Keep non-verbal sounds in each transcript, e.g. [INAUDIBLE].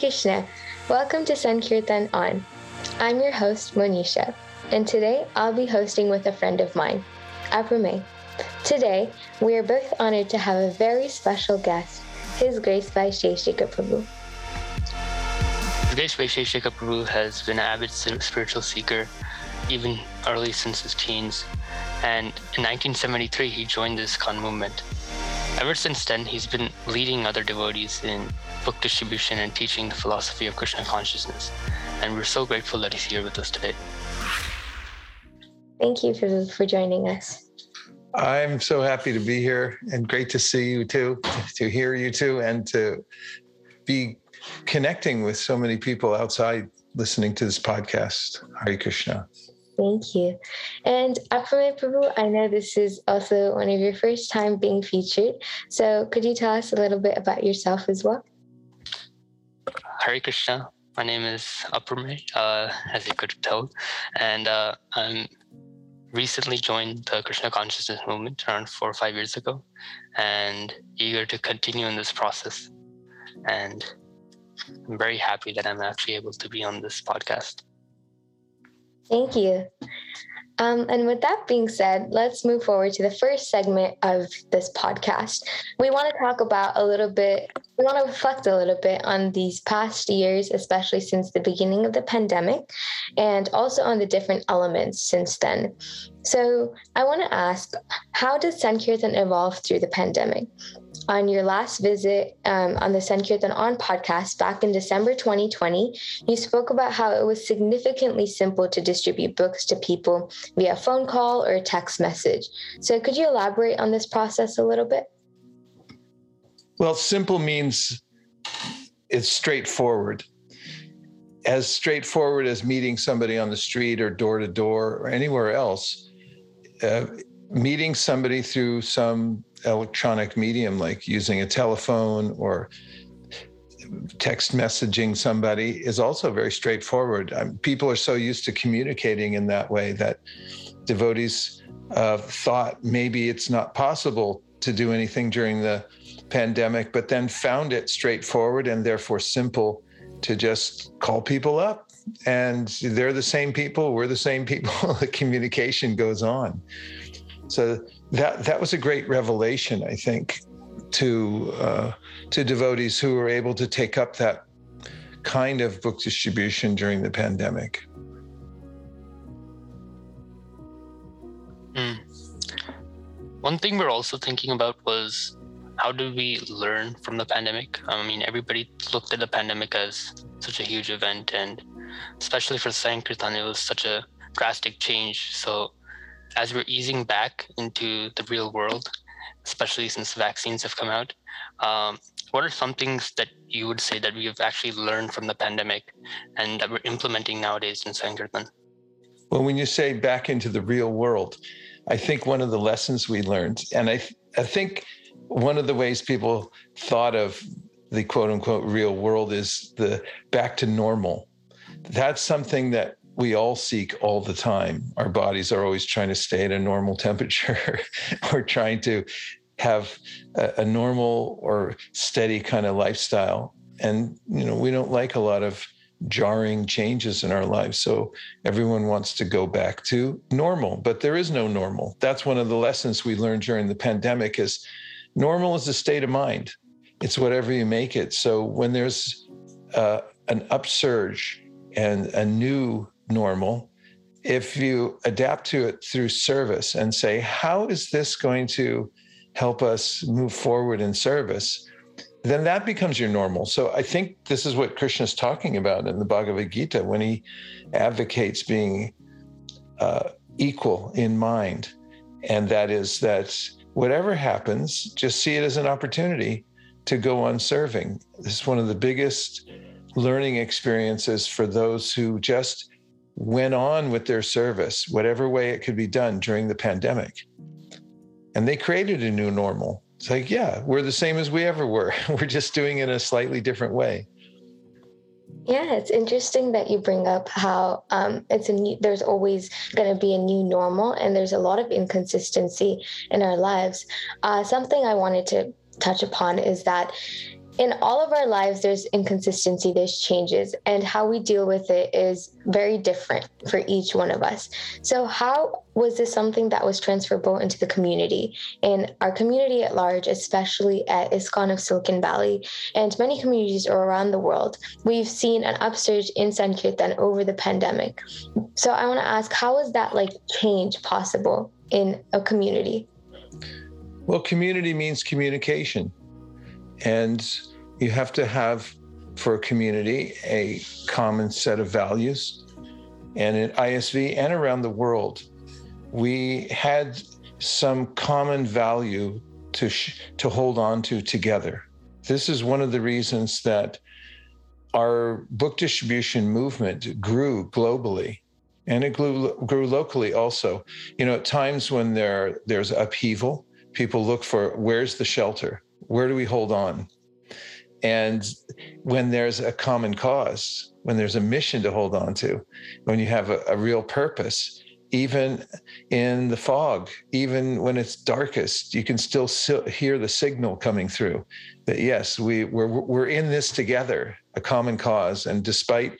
Krishna. Welcome to Sankirtan On. I'm your host, Monisha, and today I'll be hosting with a friend of mine, Aprame. Today, we are both honored to have a very special guest, His Grace Vaisheshika Prabhu. His Grace Vaisheshika Prabhu has been an avid spiritual seeker even early since his teens, and in 1973 he joined the ISKCON movement. Ever since then, he's been leading other devotees in book distribution and teaching the philosophy of Krishna consciousness. And we're so grateful that he's here with us today. Thank you for, for joining us. I'm so happy to be here and great to see you too, to hear you too, and to be connecting with so many people outside listening to this podcast. Hare Krishna. Thank you. And Aprame Prabhu, I know this is also one of your first time being featured. So could you tell us a little bit about yourself as well? Hare Krishna. My name is Aprame, uh, as you could tell. And uh, I'm recently joined the Krishna consciousness movement around four or five years ago and eager to continue in this process. And I'm very happy that I'm actually able to be on this podcast. Thank you. Um, and with that being said, let's move forward to the first segment of this podcast. We want to talk about a little bit, we want to reflect a little bit on these past years, especially since the beginning of the pandemic, and also on the different elements since then. So I want to ask how did Sankirtan evolve through the pandemic? On your last visit um, on the Sankirtan On podcast back in December 2020, you spoke about how it was significantly simple to distribute books to people via phone call or text message. So, could you elaborate on this process a little bit? Well, simple means it's straightforward. As straightforward as meeting somebody on the street or door to door or anywhere else, uh, meeting somebody through some electronic medium like using a telephone or text messaging somebody is also very straightforward. Um, people are so used to communicating in that way that devotees uh, thought maybe it's not possible to do anything during the pandemic, but then found it straightforward and therefore simple to just call people up. And they're the same people, we're the same people, [LAUGHS] the communication goes on. So that that was a great revelation, I think, to uh, to devotees who were able to take up that kind of book distribution during the pandemic. Mm. One thing we're also thinking about was how do we learn from the pandemic? I mean, everybody looked at the pandemic as such a huge event, and especially for Sankirtan, it was such a drastic change. So, as we're easing back into the real world, especially since vaccines have come out, um, what are some things that you would say that we have actually learned from the pandemic and that we're implementing nowadays in Sankirtan? Well, when you say back into the real world, I think one of the lessons we learned, and I, I think one of the ways people thought of the quote unquote real world is the back to normal. That's something that we all seek all the time. Our bodies are always trying to stay at a normal [LAUGHS] temperature. We're trying to have a, a, normal or steady kind of lifestyle. And, you know, we don't like a lot of jarring changes in our lives. So everyone wants to go back to normal, but there is no normal. That's one of the lessons we learned during the pandemic is normal is a state of mind. It's whatever you make it. So when there's uh, an upsurge and a new normal if you adapt to it through service and say, how is this going to help us move forward in service? Then that becomes your normal. So I think this is what Krishna is talking about in the Bhagavad Gita when he advocates being uh, equal in mind. And that is that whatever happens, just see it as an opportunity to go on serving. This is one of the biggest learning experiences for those who just went on with their service, whatever way it could be done during the pandemic. And they created a new normal. It's like, yeah, we're the same as we ever were. [LAUGHS] we're just doing it in a slightly different way. Yeah, it's interesting that you bring up how um, it's a new, there's always going to be a new normal, and there's a lot of inconsistency in our lives. Uh, something I wanted to touch upon is that in all of our lives, there's inconsistency, there's changes, and how we deal with it is very different for each one of us. So, how was this something that was transferable into the community, in our community at large, especially at ISKCON of Silicon Valley and many communities around the world? We've seen an upsurge in Sankirtan over the pandemic. So, I want to ask, how is that like change possible in a community? Well, community means communication. And you have to have, for a community, a common set of values. And in ISV and around the world, we had some common value to, sh- to hold on to together. This is one of the reasons that our book distribution movement grew globally and it grew, grew locally also. You know, at times when there there's upheaval, people look for where's the shelter? Where do we hold on? And when there's a common cause, when there's a mission to hold on to, when you have a, a real purpose, even in the fog, even when it's darkest, you can still hear the signal coming through that yes, we, we're, we're in this together, a common cause. And despite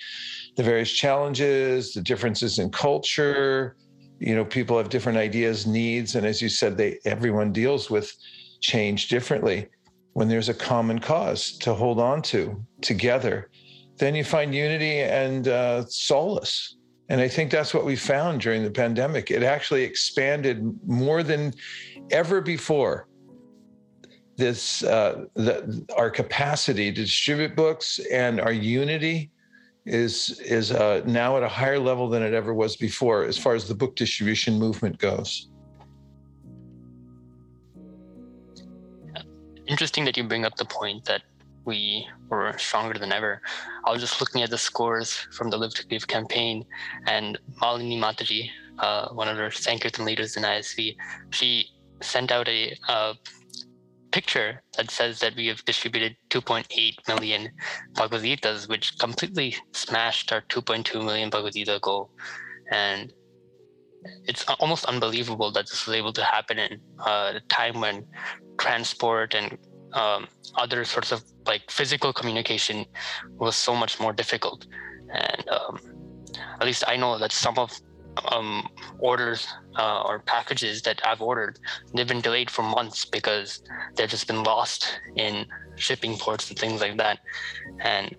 the various challenges, the differences in culture, you know, people have different ideas, needs, and as you said, they everyone deals with change differently when there's a common cause to hold on to together, then you find unity and uh, solace. And I think that's what we found during the pandemic. It actually expanded more than ever before. This uh, the, our capacity to distribute books and our unity is is uh, now at a higher level than it ever was before, as far as the book distribution movement goes. Interesting that you bring up the point that we were stronger than ever. I was just looking at the scores from the Live to Give campaign, and Malini Mataji, uh, one of our Sankirtan leaders in ISV, she sent out a, a picture that says that we have distributed 2.8 million Bhagavad Gitas, which completely smashed our 2.2 million Bhagavad Gita goal. And it's almost unbelievable that this was able to happen in uh, a time when transport and um, other sorts of like physical communication was so much more difficult. And um, at least I know that some of um, orders uh, or packages that I've ordered, they've been delayed for months because they've just been lost in shipping ports and things like that. And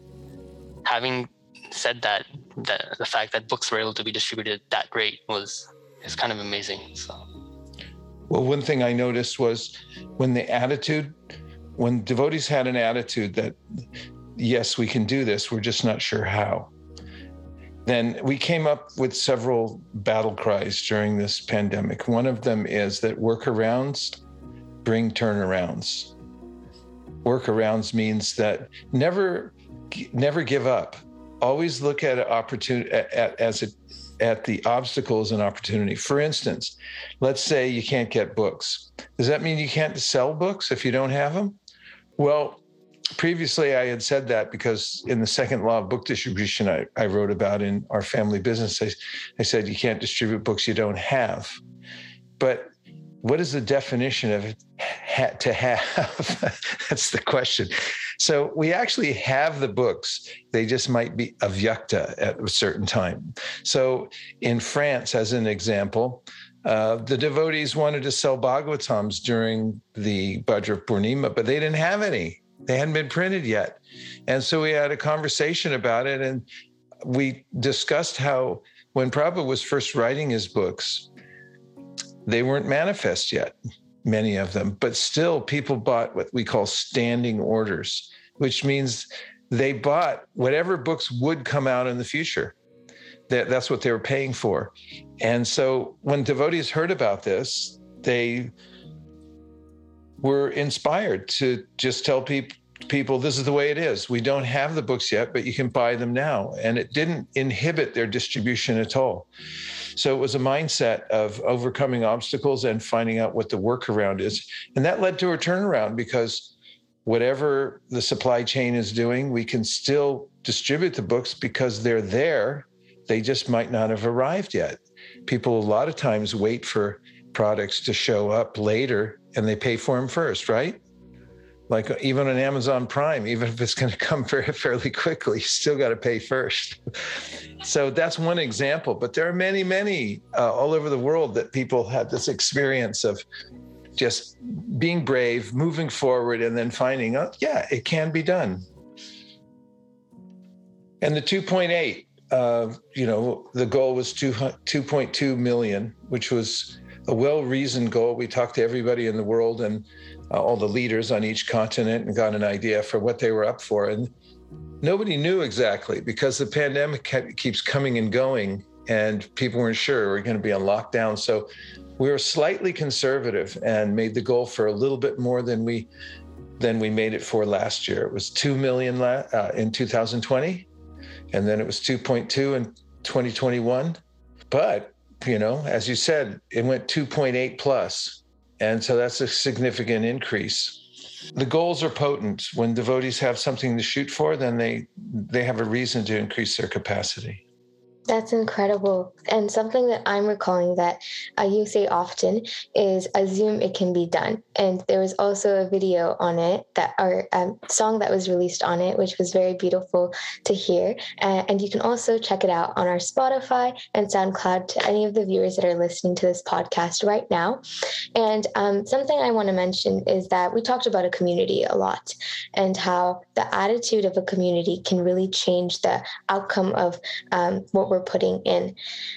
having said that, the, the fact that books were able to be distributed that great was is kind of amazing. So. Well, one thing I noticed was when the attitude, when devotees had an attitude that, yes, we can do this, we're just not sure how. Then we came up with several battle cries during this pandemic. One of them is that workarounds bring turnarounds. Workarounds means that never, never give up always look at opportunity at, as it at the obstacles and opportunity. For instance, let's say you can't get books. Does that mean you can't sell books if you don't have them? Well, previously I had said that because in the second law of book distribution I, I wrote about in our family business, I, I said you can't distribute books you don't have. But what is the definition of ha- to have? [LAUGHS] That's the question. So we actually have the books. They just might be avyakta at a certain time. So in France, as an example, uh, the devotees wanted to sell Bhagavatams during the Bhadra Purnima, but they didn't have any. They hadn't been printed yet. And so we had a conversation about it and we discussed how when Prabhupada was first writing his books, they weren't manifest yet, many of them, but still people bought what we call standing orders, which means they bought whatever books would come out in the future. That, that's what they were paying for. And so when devotees heard about this, they were inspired to just tell people people this is the way it is we don't have the books yet but you can buy them now and it didn't inhibit their distribution at all so it was a mindset of overcoming obstacles and finding out what the workaround is. And that led to a turnaround because whatever the supply chain is doing, we can still distribute the books because they're there. They just might not have arrived yet. People a lot of times wait for products to show up later and they pay for them first, right? like even on Amazon Prime, even if it's going [LAUGHS] to come fairly quickly, you still got to pay first. so that's one example, but there are many, many uh, all over the world that people have this experience of just being brave, moving forward, and then finding out, yeah, it can be done. And the 2.8, uh, you know, the goal was 2, 2.2 million, which was a well-reasoned goal. We talked to everybody in the world and uh, all the leaders on each continent and got an idea for what they were up for. And nobody knew exactly because the pandemic kept, keeps coming and going, and people weren't sure we are going to be on lockdown. So we were slightly conservative and made the goal for a little bit more than we than we made it for last year. It was two million la- uh, in 2020, and then it was 2.2 in 2021. But you know, as you said, it went 2.8 plus, and so that's a significant increase. The goals are potent. When devotees have something to shoot for, then they they have a reason to increase their capacity. That's incredible. And something that I'm recalling that uh, you say often is assume it can be done. And there was also a video on it that, our um, song that was released on it, which was very beautiful to hear. Uh, and you can also check it out on our Spotify and SoundCloud to any of the viewers that are listening to this podcast right now. And um, something I want to mention is that we talked about a community a lot and how the attitude of a community can really change the outcome of um, what we're putting in.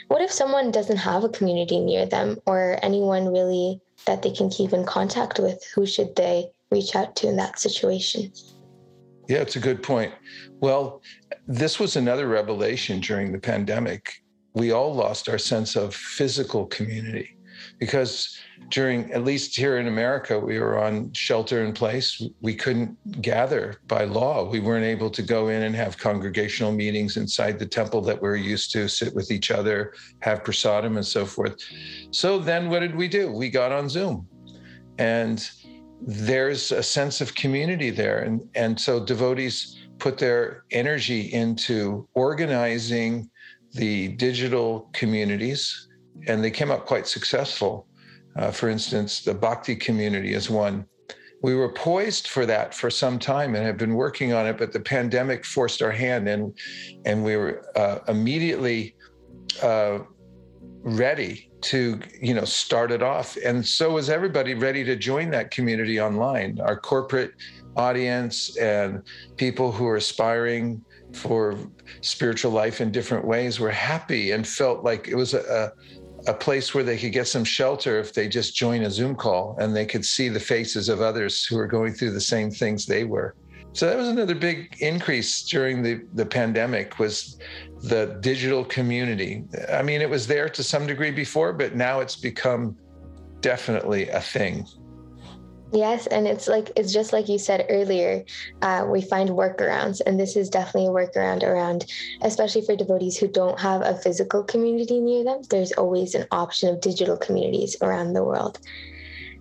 What if someone doesn't have a community near them or anyone really that they can keep in contact with? Who should they reach out to in that situation? Yeah, it's a good point. Well, this was another revelation during the pandemic. We all lost our sense of physical community because during at least here in America, we were on shelter in place. We couldn't gather by law. We weren't able to go in and have congregational meetings inside the temple that we're used to, sit with each other, have prasadam and so forth. So then what did we do? We got on Zoom. And there's a sense of community there. And, and so devotees put their energy into organizing the digital communities, and they came up quite successful. Uh, for instance, the bhakti community is one. We were poised for that for some time and have been working on it, but the pandemic forced our hand, and and we were uh, immediately uh, ready to you know start it off. And so was everybody ready to join that community online. Our corporate audience and people who are aspiring for spiritual life in different ways were happy and felt like it was a, a place where they could get some shelter if they just join a Zoom call and they could see the faces of others who are going through the same things they were. So that was another big increase during the, the pandemic was the digital community. I mean, it was there to some degree before, but now it's become definitely a thing. Yes, and it's like it's just like you said earlier. Uh, we find workarounds, and this is definitely a workaround around, especially for devotees who don't have a physical community near them. There's always an option of digital communities around the world.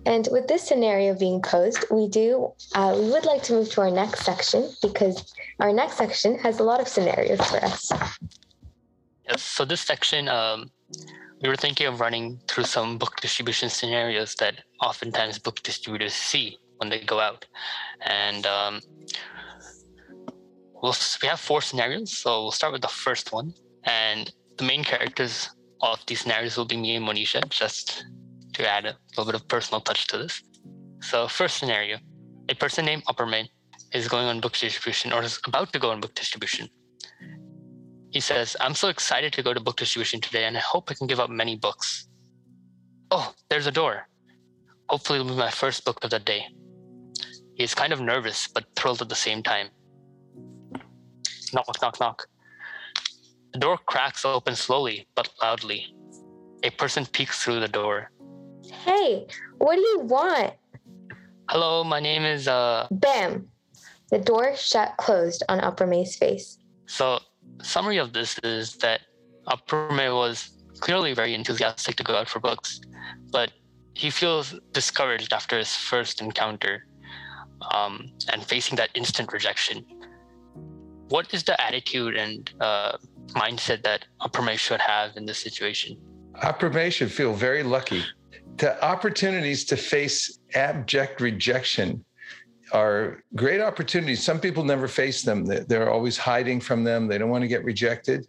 And with this scenario being posed, we do uh, we would like to move to our next section because our next section has a lot of scenarios for us. Yes. So this section, um, we were thinking of running through some book distribution scenarios that oftentimes book distributors see when they go out. And um, we'll, we have four scenarios. So we'll start with the first one. And the main characters of these scenarios will be me and Monisha, just to add a little bit of personal touch to this. So, first scenario a person named Upperman is going on book distribution or is about to go on book distribution. He says, I'm so excited to go to book distribution today and I hope I can give up many books. Oh, there's a door. Hopefully, it'll be my first book of the day. He is kind of nervous but thrilled at the same time. Knock, knock, knock. The door cracks open slowly but loudly. A person peeks through the door. Hey, what do you want? Hello, my name is uh Bam. The door shut closed on Aprame's face. So summary of this is that Upper was clearly very enthusiastic to go out for books, but he feels discouraged after his first encounter um, and facing that instant rejection. What is the attitude and uh, mindset that Upper should have in this situation? Upper should feel very lucky. The opportunities to face abject rejection are great opportunities. Some people never face them, they're always hiding from them, they don't want to get rejected.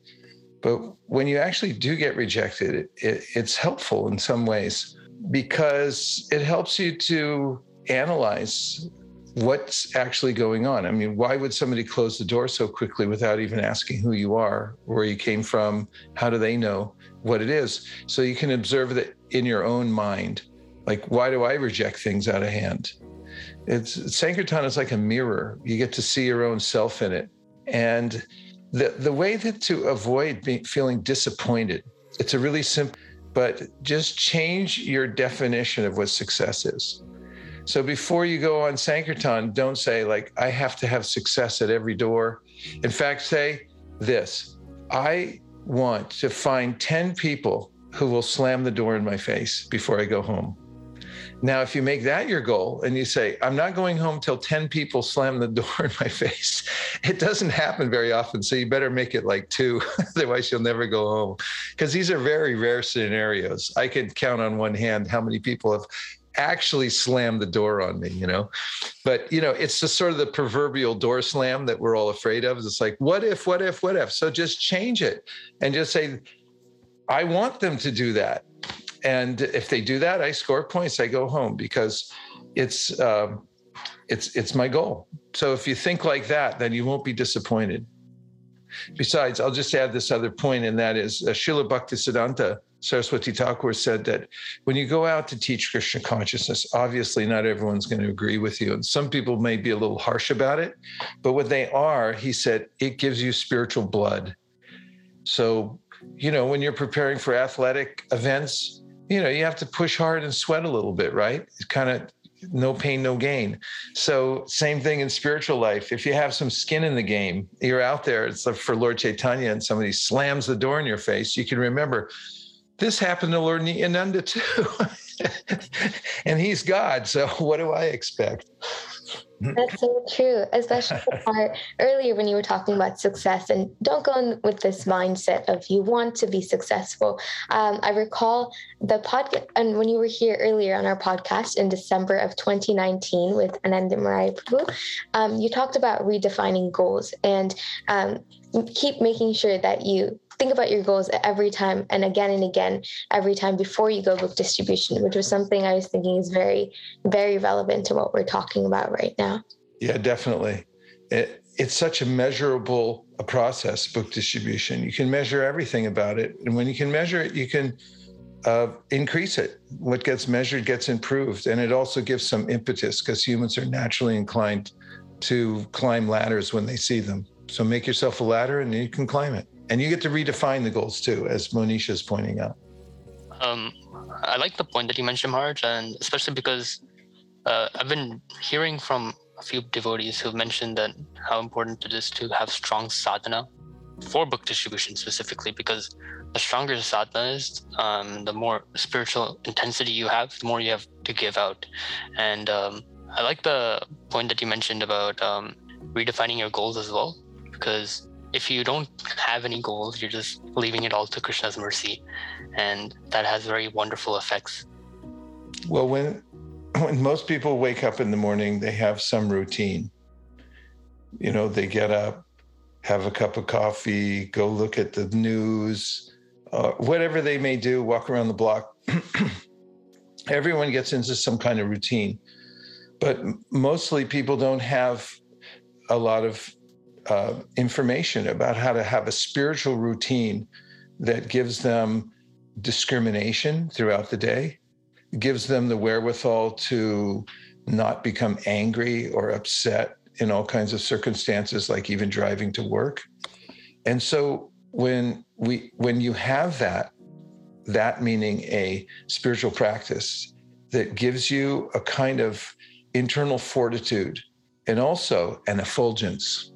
But when you actually do get rejected, it, it, it's helpful in some ways because it helps you to analyze what's actually going on. I mean, why would somebody close the door so quickly without even asking who you are, where you came from? How do they know what it is? So you can observe that in your own mind. Like, why do I reject things out of hand? It's Sankirtan is like a mirror. You get to see your own self in it. And the, the way that to avoid being, feeling disappointed, it's a really simple, but just change your definition of what success is. So before you go on Sankirtan, don't say, like, I have to have success at every door. In fact, say this I want to find 10 people who will slam the door in my face before I go home. Now, if you make that your goal and you say, I'm not going home till 10 people slam the [LAUGHS] door in my face, it doesn't happen very often. So you better make it like two, [LAUGHS] otherwise, you'll never go home. Because these are very rare scenarios. I can count on one hand how many people have actually slammed the door on me, you know. But you know, it's just sort of the proverbial door slam that we're all afraid of. It's like, what if, what if, what if? So just change it and just say, I want them to do that. And if they do that, I score points. I go home because it's um, it's it's my goal. So if you think like that, then you won't be disappointed. Besides, I'll just add this other point, and that is uh, Srila Bhaktisiddhanta Saraswati Thakur said that when you go out to teach Krishna consciousness, obviously not everyone's going to agree with you. And some people may be a little harsh about it, but what they are, he said, it gives you spiritual blood. So, you know, when you're preparing for athletic events, you know, you have to push hard and sweat a little bit, right? It's kind of no pain, no gain. So, same thing in spiritual life. If you have some skin in the game, you're out there. It's like for Lord Chaitanya, and somebody slams the door in your face. You can remember this happened to Lord Nityananda too. [LAUGHS] and he's God. So [LAUGHS] what do I expect? That's so true, especially the [LAUGHS] part earlier when you were talking about success. And don't go in with this mindset of you want to be successful. Um, I recall the podcast, and when you were here earlier on our podcast in December of 2019 with Ananda Marai Prabhu, um, you talked about redefining goals and um, keep making sure that you think about your goals every time and again and again every time before you go book distribution which was something i was thinking is very very relevant to what we're talking about right now. Yeah definitely. It, it's such a measurable process book distribution. You can measure everything about it and when you can measure it you can uh, increase it. What gets measured gets improved and it also gives some impetus because humans are naturally inclined to climb ladders when they see them. So make yourself a ladder and you can climb it and you get to redefine the goals too, as Monisha is pointing out. Um, I like the point that you mentioned, Marge, and especially because uh, I've been hearing from a few devotees who've mentioned that how important it is to have strong sadhana for book distribution specifically, because the stronger the sadhana is, um, the more spiritual intensity you have, the more you have to give out. And um, I like the point that you mentioned about um, redefining your goals as well, because if you don't have any goals, you're just leaving it all to Krishna's mercy. And that has very wonderful effects. Well, when [CLEARS THROAT] when most people wake up in the morning, they have some routine. You know, they get up, have a cup of coffee, go look at the news, uh, whatever they may do, walk around the block. [CLEARS THROAT] Everyone gets into some kind of routine, but mostly people don't have a lot of uh, information about how to have a spiritual routine that gives them discrimination throughout the day, gives them the wherewithal to not become angry or upset in all kinds of circumstances, like even driving to work. And so when we when you have that, that meaning a spiritual practice that gives you a kind of internal fortitude and also an effulgence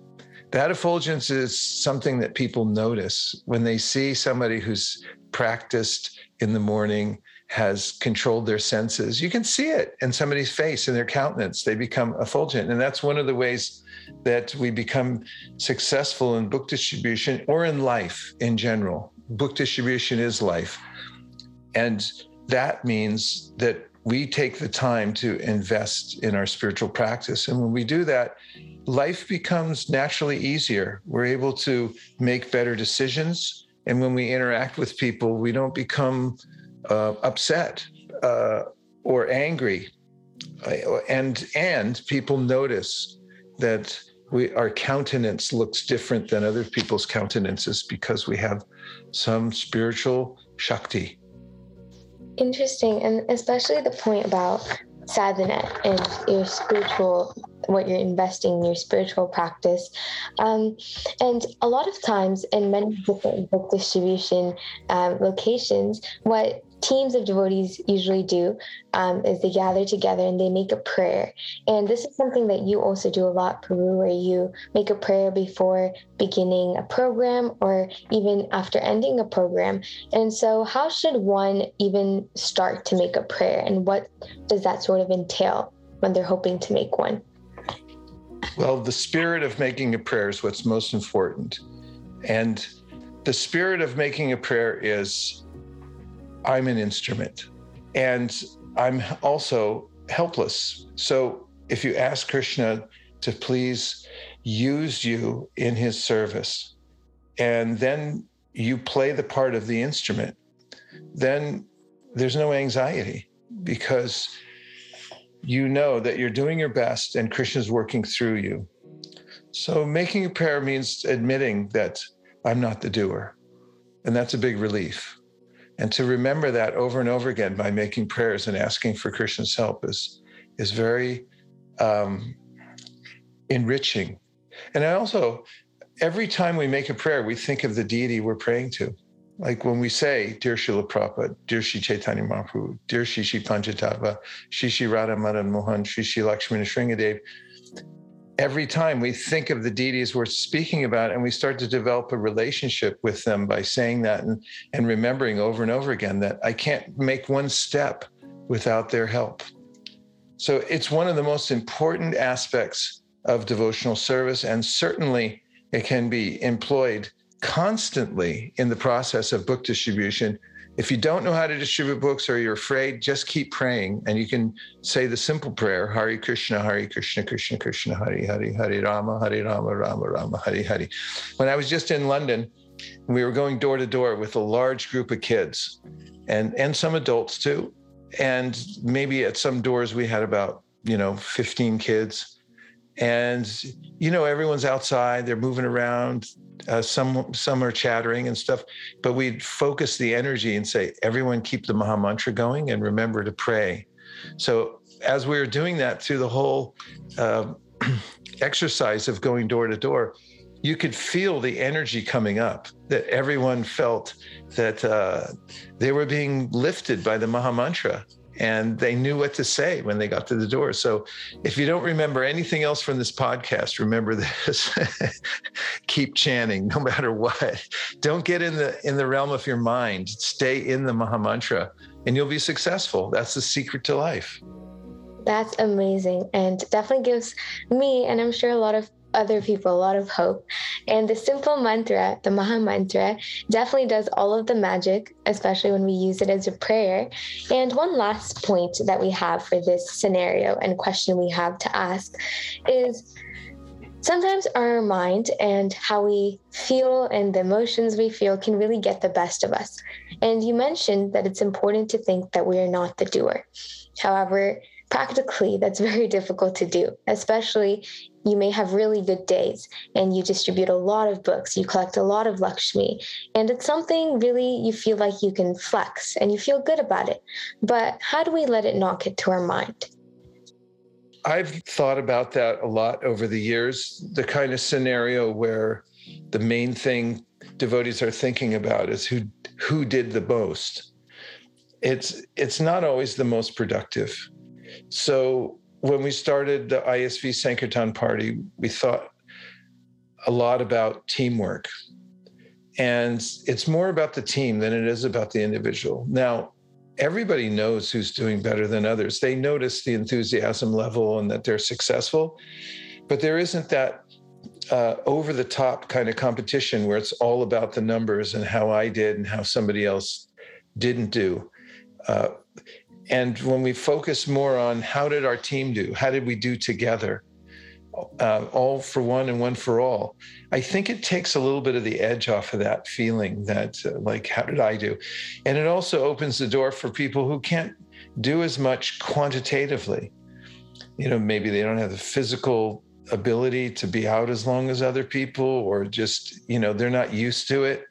that effulgence is something that people notice when they see somebody who's practiced in the morning, has controlled their senses. You can see it in somebody's face, in their countenance. They become effulgent. And that's one of the ways that we become successful in book distribution or in life in general. Book distribution is life. And that means that we take the time to invest in our spiritual practice. And when we do that, life becomes naturally easier. We're able to make better decisions. And when we interact with people, we don't become uh, upset uh, or angry. And and people notice that we our countenance looks different than other people's countenances because we have some spiritual shakti Interesting. And especially the point about sadhana and your spiritual what you're investing in your spiritual practice um, and a lot of times in many different book distribution um, locations what teams of devotees usually do um, is they gather together and they make a prayer. And this is something that you also do a lot, Prabhu, where you make a prayer before beginning a program or even after ending a program. And so, how should one even start to make a prayer? And what does that sort of entail when they're hoping to make one? Well, the spirit of making a prayer is what's most important. And the spirit of making a prayer is I'm an instrument and I'm also helpless. So if you ask Krishna to please use you in his service, and then you play the part of the instrument, then there's no anxiety because you know that you're doing your best and Krishna's working through you. So making a prayer means admitting that I'm not the doer. And that's a big relief. And to remember that over and over again by making prayers and asking for Krishna's help is, is very um, enriching. And I also, every time we make a prayer, we think of the deity we're praying to. Like when we say, Dear Srila Prabhupada, Dear Shri Chaitanya Mahaprabhu, Dear Shri Shri Panchatattva, Shri Shri Radha Madan Mohan, Shri Shri Lakshmi Nrisimhadev, every time we think of the deities we're speaking about and we start to develop a relationship with them by saying that and, and remembering over and over again that I can't make one step without their help. So it's one of the most important aspects of devotional service, and certainly it can be employed constantly in the process of book distribution if you don't know how to distribute books or you're afraid, just keep praying. And you can say the simple prayer Hare Krishna, Hare Krishna, Krishna Krishna, Hare Hare, Hare Rama, Hare Rama, Rama Rama, Hare Hare. When I was just in London, we were going door to door with a large group of kids and, and some adults too. And maybe at some doors we had about, you know, 15 kids. And, you know, everyone's outside, they're moving around, uh, some some are chattering and stuff, but we'd focus the energy and say, everyone keep the Maha Mantra going and remember to pray. So as we were doing that through the whole uh, [CLEARS THROAT] exercise of going door to door, you could feel the energy coming up. That everyone felt that uh, they were being lifted by the Maha Mantra and they knew what to say when they got to the door. So if you don't remember anything else from this podcast, remember this. [LAUGHS] Keep chanting no matter what. Don't get in the in the realm of your mind. Stay in the Maha Mantra and you'll be successful. That's the secret to life. That's amazing and definitely gives me and I'm sure a lot of other people a lot of hope. And the simple mantra, the Maha Mantra, definitely does all of the magic, especially when we use it as a prayer. And one last point that we have for this scenario and question we have to ask is sometimes our mind and how we feel and the emotions we feel can really get the best of us. And you mentioned that it's important to think that we are not the doer. However, practically that's [LAUGHS] very difficult to do especially you may have really good days and you distribute a lot of books you collect a lot of lakshmi and it's something really you feel like you can flex and you feel good about it. But how do we let it not get to our mind? I've thought about that a lot over the years the kind of scenario where the main thing devotees are thinking about is who who did the most. It's it's not always the most productive. So when we started the ISV Sankirtan Party, we thought a lot about teamwork. And it's more about the team than it is about the individual. Now, everybody knows who's doing better than others. They notice the enthusiasm level and that they're successful, but there isn't that uh, over the top kind of competition where it's all about the numbers and how I did and how somebody else didn't do. Uh, And when we focus more on how did our team do? How did we do together? Uh, all for one and one for all. I think it takes a little bit of the edge off of that feeling that, uh, like, how did I do? And it also opens the door for people who can't do as much quantitatively. You know, maybe they don't have the physical ability to be out as long as other people, or just, you know, they're not used to it.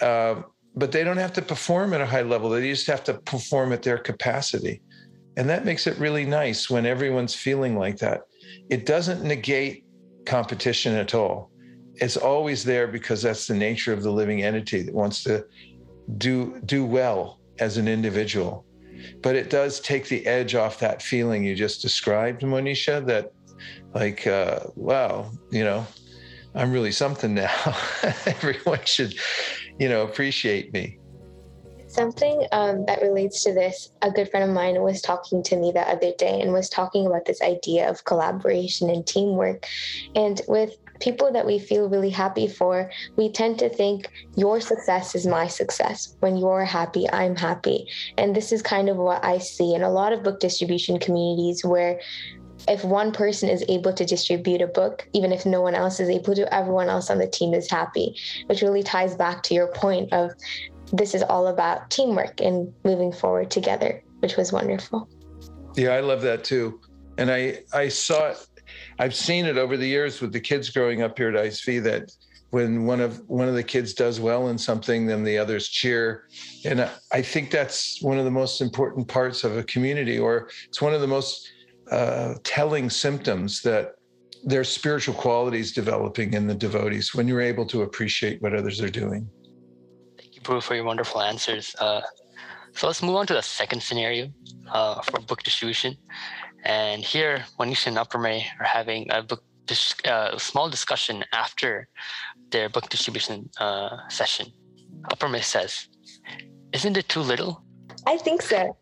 Uh, but they don't have to perform at a high level. They just have to perform at their capacity. And that makes it really nice when everyone's feeling like that. It doesn't negate competition at all. It's always there because that's the nature of the living entity that wants to do do well as an individual. But it does take the edge off that feeling you just described, Monisha, that like, uh, wow, you know, I'm really something now. [LAUGHS] Everyone should, you know, appreciate me. Something um, that relates to this, a good friend of mine was talking to me the other day and was talking about this idea of collaboration and teamwork. And with people that we feel really happy for, we tend to think your success is my success. When you're happy, I'm happy. And this is kind of what I see in a lot of book distribution communities where if one person is able to distribute a book, even if no one else is able to, everyone else on the team is happy, which really ties back to your point of this is all about teamwork and moving forward together, which was wonderful. Yeah, I love that too. And I I saw it, I've seen it over the years with the kids growing up here at ISV that when one of one of the kids does well in something, then the others cheer. And I think that's one of the most important parts of a community, or it's one of the most uh, telling symptoms that there's spiritual qualities developing in the devotees when you're able to appreciate what others are doing. Thank you, Prabhu, for your wonderful answers. Uh, so let's move on to the second scenario uh, for book distribution. And here, Monisha and Aprame are having a book dis- uh, small discussion after their book distribution uh, session. Aprame says, "Isn't it too little?" I think so.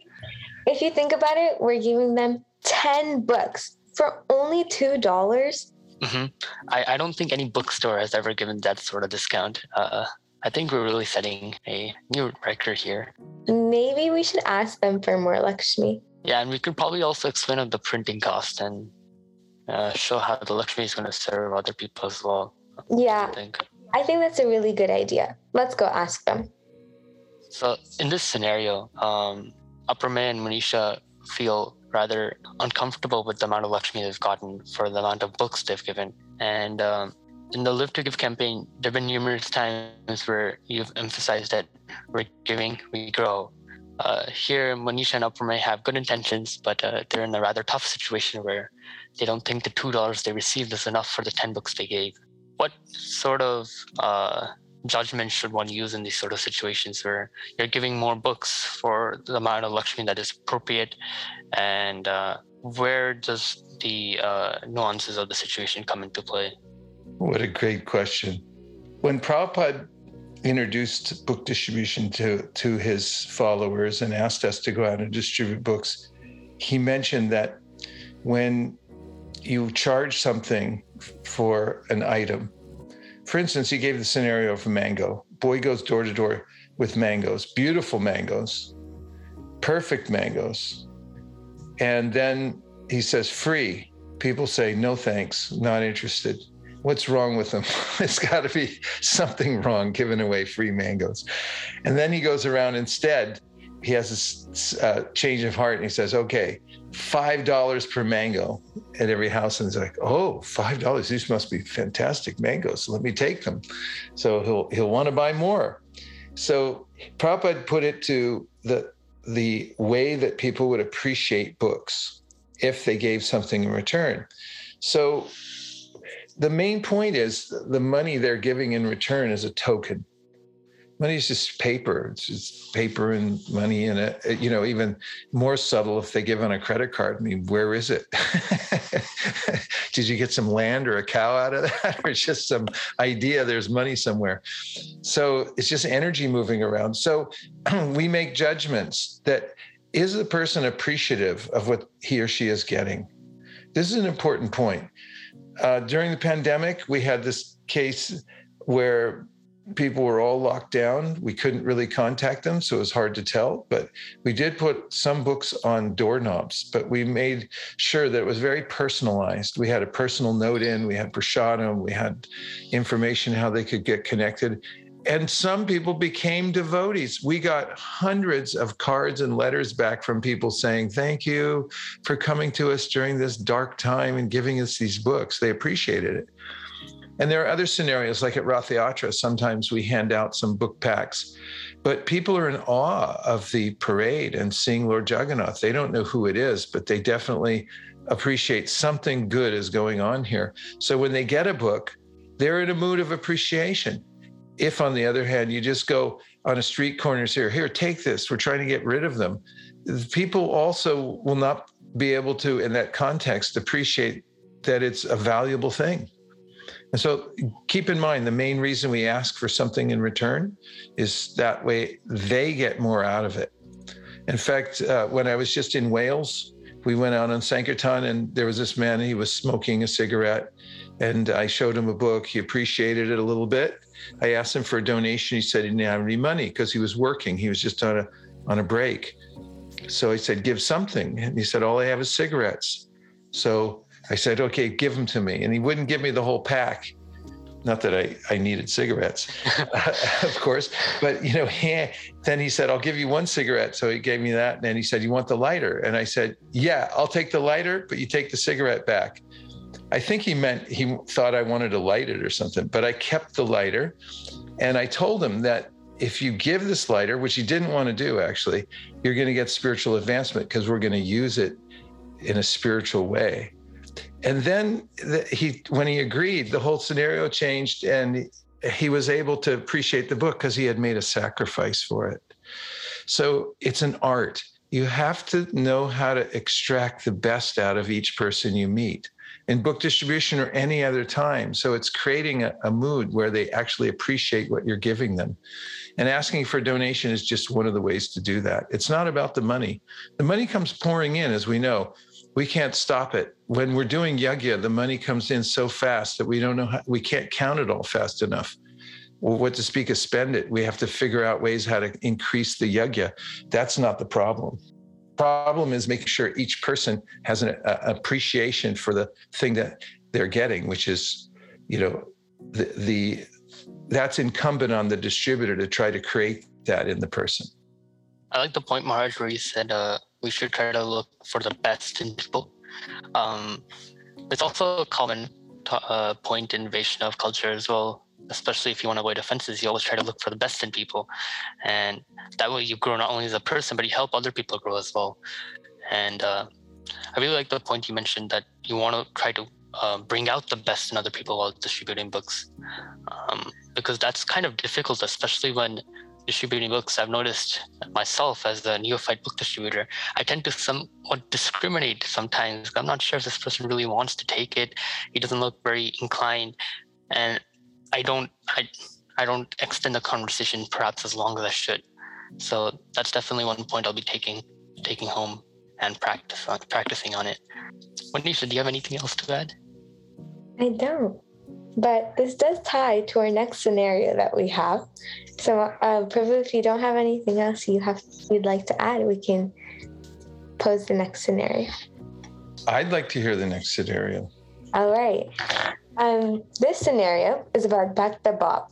If you think about it, we're giving them 10 books for only $2. Mm-hmm. I, I don't think any bookstore has ever given that sort of discount. Uh, I think we're really setting a new record here. Maybe we should ask them for more Lakshmi. Yeah, and we could probably also explain on the printing cost and uh, show how the Lakshmi is going to serve other people as well. Yeah, I think. I think that's a really good idea. Let's go ask them. So, in this scenario, um, Aprame and Monisha feel rather uncomfortable with the amount of Lakshmi they've gotten for the amount of books they've given. And um, in the Live to Give campaign, there have been numerous times where you've emphasized that we're giving, we grow. Uh, here, Monisha and may have good intentions, but uh, they're in a rather tough situation where they don't think the $2 they received is enough for the 10 books they gave. What sort of uh, judgment should one use in these sort of situations where you're giving more books for the amount of Lakshmi that is appropriate? And uh, where does the uh, nuances of the situation come into play? What a great question. When Prabhupada introduced book distribution to, to his followers and asked us to go out and distribute books, he mentioned that when you charge something for an item, for instance, he gave the scenario of a mango. Boy goes door to door with mangoes, beautiful mangoes, perfect mangoes. And then he says, free. People say, no thanks, not interested. What's wrong with them? [LAUGHS] It's got to be something wrong giving away free mangoes. And then he goes around instead, he has this uh, change of heart and he says, okay, five dollars per mango at every house. And he's like oh five dollars these must be fantastic mangoes. Let me take them. So he'll he'll want to buy more. So Prabhupada put it to the the way that people would appreciate books if they gave something in return. So the main point is the money they're giving in return is a token money is just paper. It's just paper and money and it. You know even more subtle if they give on a credit card. I mean where is it? [LAUGHS] Did you get some land or a cow out of that? [LAUGHS] Or just some idea? There's money somewhere. So it's just energy moving around. So [CLEARS THROAT] we make judgments that is the person appreciative of what he or she is getting? This is an important point. Uh, during the pandemic we had this case where people were all locked down. We couldn't really contact them, so it was hard to tell. But we did put some books on doorknobs, but we made sure that it was very personalized. We had a personal note in, we had prasadam, we had information how they could get connected. And some people became devotees. We got hundreds of cards and letters back from people saying, Thank you for coming to us during this dark time and giving us these books. They appreciated it. And there are other scenarios, like at Rath Yatra, sometimes we hand out some book packs, but people are in awe of the parade and seeing Lord Jagannath. They don't know who it is, but they definitely appreciate something good is going on here. So when they get a book, they're in a mood of appreciation. If, on the other hand, you just go on a street corners here, here, take this, we're trying to get rid of them, people also will not be able to, in that context, appreciate that it's a valuable thing. And so keep in mind the main reason we ask for something in return is that way they get more out of it. In fact, uh, when I was just in Wales, we went out on Sankirtan and there was this man, he was smoking a cigarette. And I showed him a book. He appreciated it a little bit. I asked him for a donation. He said he didn't have any money because he was working. He was just on a on a break. So I said, give something. And he said, all I have is cigarettes. So I said, okay, give them to me. And he wouldn't give me the whole pack. Not that I, I needed cigarettes, [LAUGHS] of course, but you know, he, then he said, I'll give you one cigarette. So he gave me that. And then he said, you want the lighter? And I said, yeah, I'll take the lighter, but you take the cigarette back. I think he meant he thought I wanted to light it or something, but I kept the lighter. And I told him that if you give this lighter, which he didn't want to do actually, you're going to get spiritual advancement because we're going to use it in a spiritual way and then the, he when he agreed the whole scenario changed and he was able to appreciate the book because he had made a sacrifice for it. So it's an art. You have to know how to extract the best out of each person you meet. In book distribution or any other time so it's creating a, a mood where they actually appreciate what you're giving them. And asking for a donation is just one of the ways to do that. It's not about the money. The money comes pouring in as we know we can't stop it. When we're doing yagya, the money comes in so fast that we don't know how, we can't count it all fast enough. What to speak of spend it? We have to figure out ways how to increase the yagya. That's not the problem. Problem is making sure each person has an a, appreciation for the thing that they're getting, which is, you know, the, the that's incumbent on the distributor to try to create that in the person. I like the point, Maharaj, where you said uh, we should try to look for the best in people. Um, it's also a common t- uh, point in Vaishnav culture as well, especially if you want to avoid offenses. You always try to look for the best in people, and that way you grow not only as a person, but you help other people grow as well. And uh, I really like the point you mentioned that you want to try to uh, bring out the best in other people while distributing books, um, because that's kind of difficult, especially when distributing books, I've noticed myself as a neophyte book distributor, I tend to somewhat discriminate sometimes. I'm not sure if this person really wants to take it. He doesn't look very inclined, and I don't I I don't extend the conversation perhaps as long as I should. So that's definitely one point I'll be taking taking home and practice on, practicing on it. Monisha, do you have anything else to add? I don't. But this does tie to our next scenario that we have. So, uh, Prabhu, if you don't have anything else you have you'd like to add, we can pose the next scenario. I'd like to hear the next scenario. All right. Um, this scenario is about Bhakta Bob.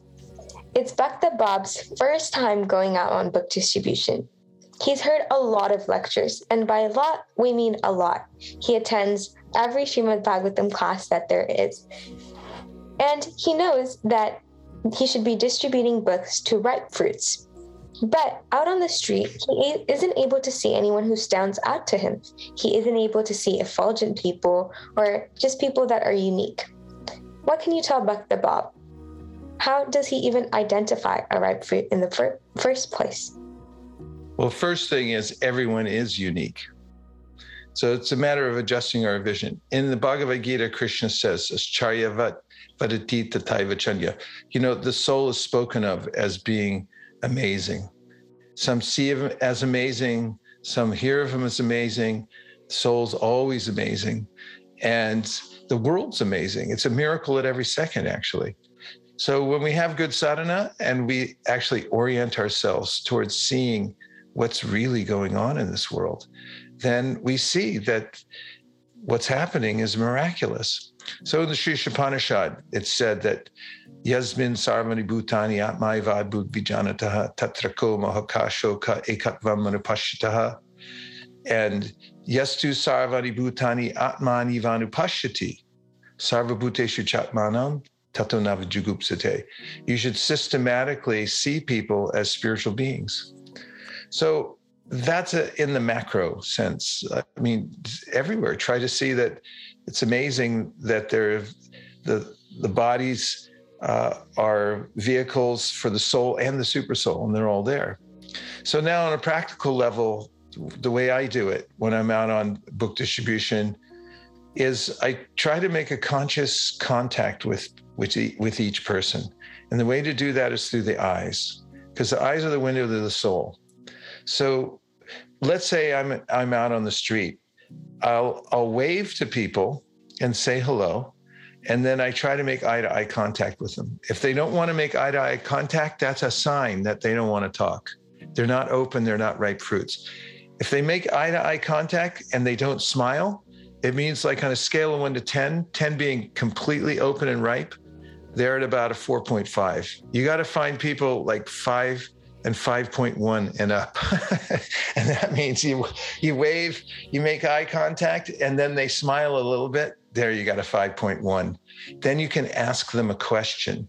It's Bhakta Bob's first time going out on book distribution. He's heard a lot of lectures, and by a lot, we mean a lot. He attends every Srimad Bhagavatam class that there is. And he knows that he should be distributing books to ripe fruits. But out on the street, he isn't able to see anyone who stands out to him. He isn't able to see effulgent people or just people that are unique. What can you tell Bhakta Bob? How does he even identify a ripe fruit in the fir- first place? Well, first thing is everyone is unique. So it's a matter of adjusting our vision. In the Bhagavad Gita, Krishna says, Taivachanya. You know, the soul is spoken of as being amazing. Some see him as amazing, some hear of him as amazing. The soul's always amazing. And the world's amazing. It's a miracle at every second, actually. So when we have good sadhana and we actually orient ourselves towards seeing what's really going on in this world, then we see that what's happening is miraculous. So in the Sri Isopanishad, it said that Yasmin sarvani bhutani atmaivad vijanataha tatrako mahakashoka ekatvam manupashitaha. And yastu sarvani bhutani atmani vanupashyati sarvabhuteshu chatmanam tato navajugupsate. You should systematically see people as spiritual beings. So that's a, in the macro sense. I mean, everywhere. Try to see that it's amazing that the the bodies uh, are vehicles for the soul and the super soul, and they're all there. So now, on a practical level, the way I do it when I'm out on book distribution is I try to make a conscious contact with with, with each person, and the way to do that is through the eyes, because the eyes are the window to the soul. So let's say I'm I'm out on the street. I'll I'll wave to people and say hello. And then I try to make eye to eye contact with them. If they don't want to make eye to eye contact, that's a sign that they don't want to talk. They're not open, they're not ripe fruits. If they make eye to eye contact and they don't smile, it means like on a scale of one to 10, 10 being completely open and ripe, they're at about a 4.5. You got to find people like five and 5.1 and up. [LAUGHS] and that means you you wave, you make eye contact, and then they smile a little bit. There you got a 5.1. Then you can ask them a question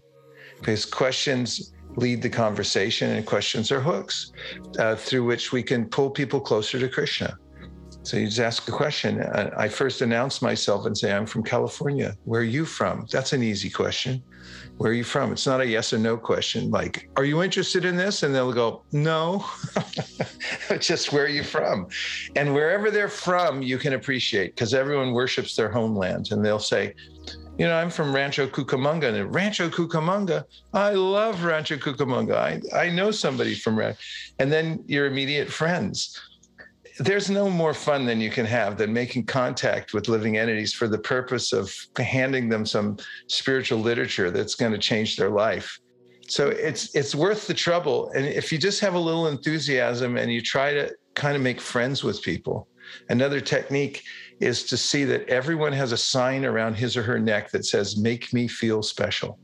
because questions lead the conversation and questions are hooks uh, through which we can pull people closer to Krishna. So you just ask a question. I first announce myself and say, I'm from California. Where are you from? That's an easy question. Where are you from? It's not a yes or no question. Like, are you interested in this? And they'll go, no. [LAUGHS] just where are you from? And wherever they're from, you can appreciate because everyone worships their homeland. And they'll say, you know, I'm from Rancho Cucamonga. And Rancho Cucamonga, I love Rancho Cucamonga. I, I know somebody from Rancho. And then your immediate friends there's no more fun than you can have than making contact with living entities for the purpose of handing them some spiritual literature that's going to change their life. So it's it's worth the trouble. And if you just have a little enthusiasm and you try to kind of make friends with people another technique is to see that everyone has a sign around his or her neck that says make me feel special.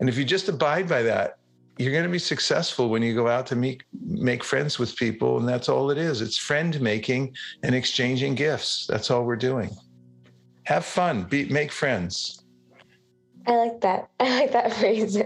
And if you just abide by that you're going to be successful when you go out to meet make friends with people and that's all it is. It's friend making and exchanging gifts. That's all we're doing. Have fun. Be make friends. I like that. [LAUGHS] I like that phrase.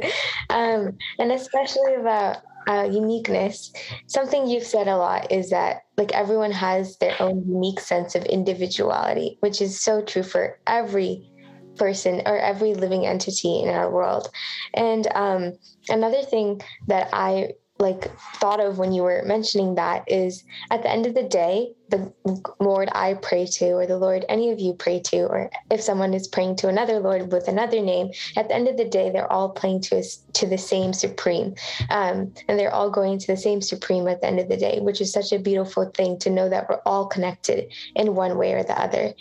Um, and especially about uh, uniqueness. Something you've said a lot is that like everyone has their own unique sense of individuality which is so true for every person or every living entity in our world. And um, another thing that I like thought of when you were mentioning that is at the end of the day the lord i pray to or the lord any of you pray to or if someone is praying to another lord with another name at the end of the day they're all praying to us to the same supreme. Um, and they're all going to the same supreme at the end of the day which is such a beautiful thing to know that we're all connected in one way or the other.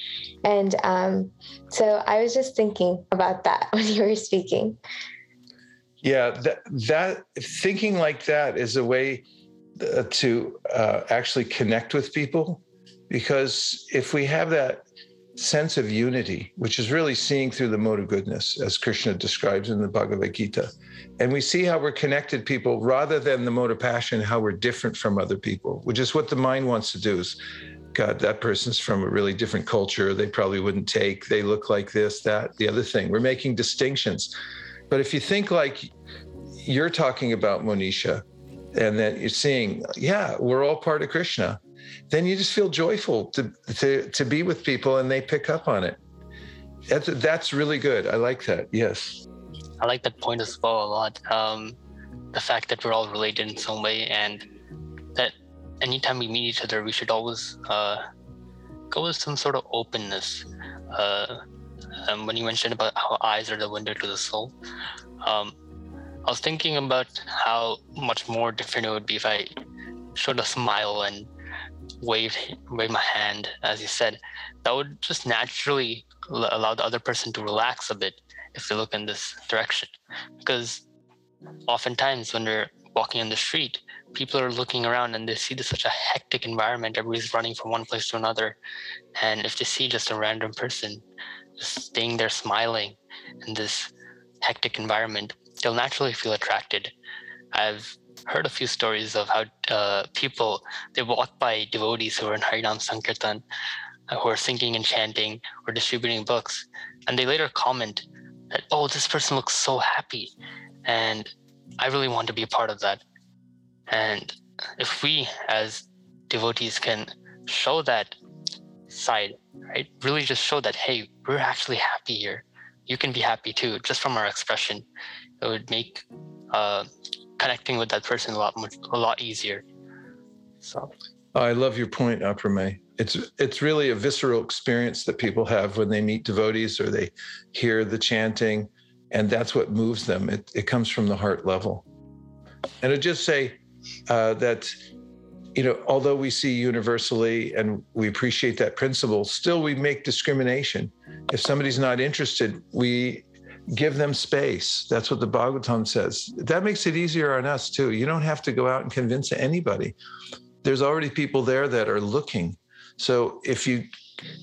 And um, so i was just thinking about that [LAUGHS] when you were speaking. Yeah, that that thinking like that is a way uh, to uh, actually connect with people, because if we have that sense of unity, which is really seeing through the mode of goodness, as Krishna describes in the Bhagavad Gita, and we see how we're connected people rather than the mode of passion, how we're different from other people, which is what the mind wants to do. Is God, that person's from a really different culture. They probably wouldn't take. They look like this, that, the other thing. We're making distinctions but if you think like you're talking about Monisha, and that you're seeing, yeah, we're all part of Krishna, then you just feel joyful to to to be with people and they pick up on it. That's that's really good. I like that. Yes. I like that point as well a lot. Um, the fact that we're all related in some way, and that anytime we meet each other, we should always uh, go with some sort of openness. Uh, um, when you mentioned about how eyes are the window to the soul, um, I was thinking about how much more different it would be if I showed a smile and wave wave my hand, as you said, that would just naturally allow the other person to relax a bit if they look in this direction. Because oftentimes when we're walking on the street, people are looking around and they see this such a hectic environment. Everybody's running from one place to another. And if they see just a random person just staying there smiling in this hectic environment, they'll naturally feel attracted. I've heard a few stories of how uh, people they walk by devotees who are in Harinam Sankirtan, uh, who are singing and chanting or distributing books, and they later comment that, "Oh, this person looks so happy," and I really want to be a part of that. And if we as devotees can show that side, right, really just show that, hey, we're actually happy here. You can be happy too, just from our expression. It would make uh, connecting with that person a lot much, a lot easier. So. I love your point, Aprame. It's it's really a visceral experience that people have when they meet devotees or they hear the chanting, and that's what moves them. It it comes from the heart level. And I just say uh, that you know, although we see universally and we appreciate that principle, still we make discrimination. If somebody's not interested, we give them space. That's what the Bhagavatam says. That makes it easier on us too. You don't have to go out and convince anybody. There's already people there that are looking. So if you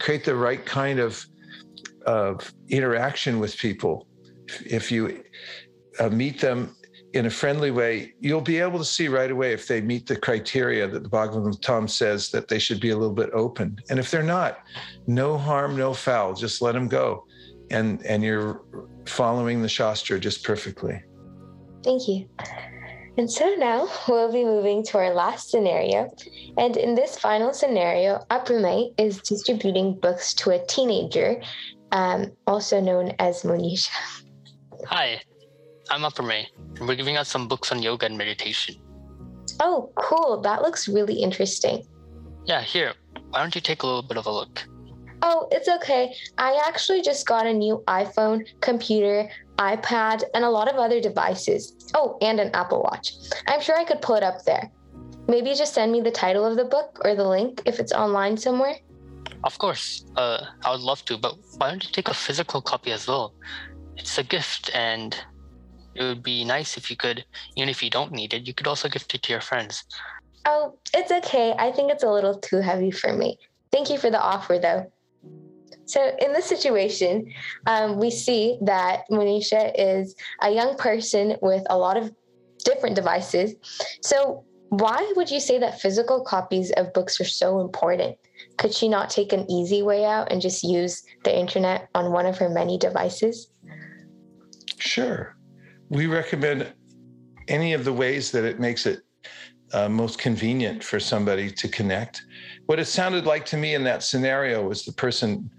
create the right kind of of interaction with people, if you uh, meet them in a friendly way, you'll be able to see right away if they meet the criteria that the Bhagavatam says that they should be a little bit open. And if they're not, no harm, no foul, just let them go. And, and you're following the Shastra just perfectly. Thank you. And so now [LAUGHS] we'll be moving to our last scenario. And in this final scenario, Aprame is distributing books to a teenager, um, also known as Monisha. Hi, I'm Aprame. We're giving out some books on yoga and meditation. Oh, cool. That looks really interesting. Yeah, here. Why don't you take a little bit of a look? Oh, it's okay. I actually just got a new iPhone, computer, iPad, and a lot of other devices. Oh, and an Apple Watch. I'm sure I could pull it up there. Maybe just send me the title of the book or the link if it's online somewhere. Of course. Uh, I would love to, but why don't you take a physical copy as well? It's a gift, and it would be nice if you could, even if you don't need it, you could also gift it to your friends. Oh, it's okay. I think it's a little too heavy for me. Thank you for the offer, though. So, in this situation, um, we see that Monisha is a young person with a lot of different devices. So, why would you say that physical copies of books are so important? Could she not take an easy way out and just use the internet on one of her many devices? Sure we recommend any of the ways that it makes it uh, most convenient for somebody to connect. What it sounded like to me in that scenario was the person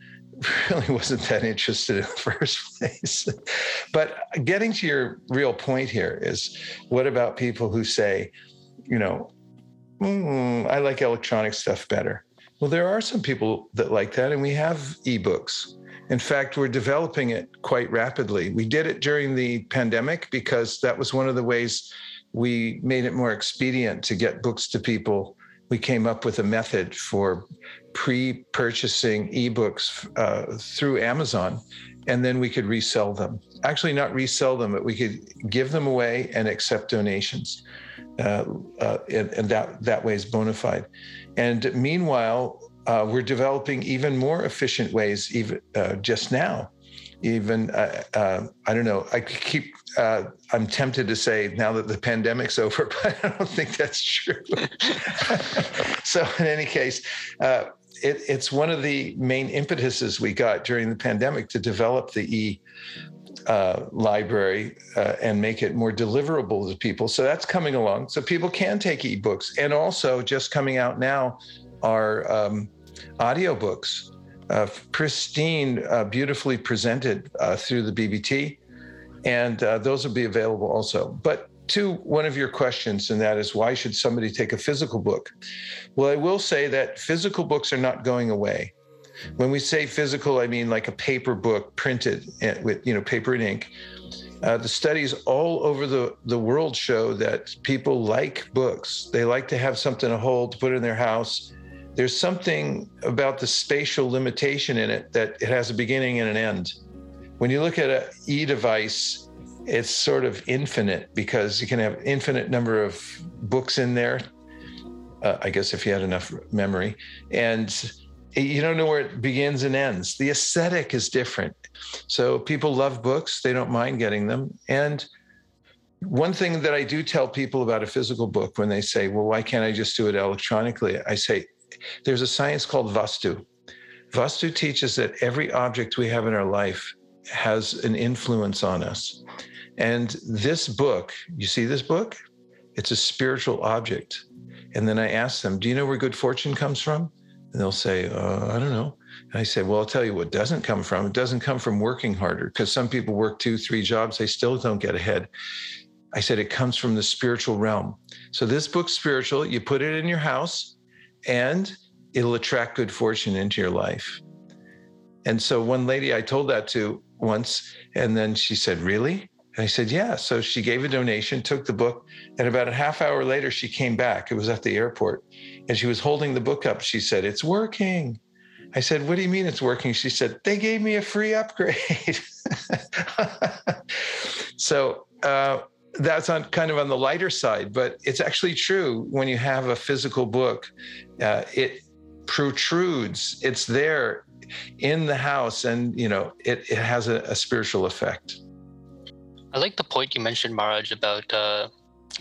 [LAUGHS] really wasn't that interested in the [LAUGHS] first place. but getting to your real point here is what about people who say, you know, mm, I like electronic stuff better? Well, there are some people that like that, and we have ebooks. In fact, we're developing it quite rapidly. We did it during the pandemic because that was one of the ways we made it more expedient to get books to people. We came up with a method for pre purchasing ebooks uh, through Amazon, and then we could resell them. Actually, not resell them, but we could give them away and accept donations. Uh, uh, and, and that, that way is bona fide. And meanwhile, uh, we're developing even more efficient ways, even uh, just now. Even uh, uh I don't know. I keep. Uh, I'm tempted to say now that the pandemic's [LAUGHS] over, but I don't think that's true. [LAUGHS] so in any case, uh, it, it's one of the main impetuses we got during the pandemic to develop the e uh, library uh, and make it more deliverable to people. So that's coming along. So people can take ebooks, and also just coming out now are um, audiobooks, uh, pristine, uh, beautifully presented uh, through the BBT. And uh, those will be available also. But to one of your questions, and that is why should somebody take a physical book? Well, I will say that physical books are not going away. When we say physical, I mean like a paper book printed eh, with you know paper and ink. Uh, the studies all over the, the world show that people like books. They like to have something to hold, to put in their house, there's something about the spatial limitation in it that it has a beginning and an end. When you look at an e device, it's sort of infinite because you can have infinite number of books in there. Uh, I guess if you had enough memory, and you don't know where it begins and ends. The aesthetic is different. So people love books; they don't mind getting them. And one thing that I do tell people about a physical book when they say, "Well, why can't I just do it electronically?" I say, "There's a science called Vastu. Vastu teaches that every object we have in our life has an influence on us." And this book, you see this book? It's a spiritual object. And then I ask them, Do you know where good fortune comes from? And they'll say, uh, I don't know. And I say, Well, I'll tell you what doesn't come from. It doesn't come from working harder because some people work two, three jobs, they still don't get ahead. I said, It comes from the spiritual realm. So this book's spiritual. You put it in your house and it'll attract good fortune into your life. And so one lady I told that to once, and then she said, Really? And I said, Yeah. So she gave a donation, took the book, and about a half hour later, she came back. It was at the airport, and she was holding the book up. She said, It's working. I said, What do you mean it's working? She said, They gave me a free upgrade. [LAUGHS] so uh, that's on kind of on the lighter side, but it's actually true when you have a physical book, uh, it protrudes, it's there in the house, and you know, it, it has a, a spiritual effect. I like the point you mentioned, Maharaj, about uh,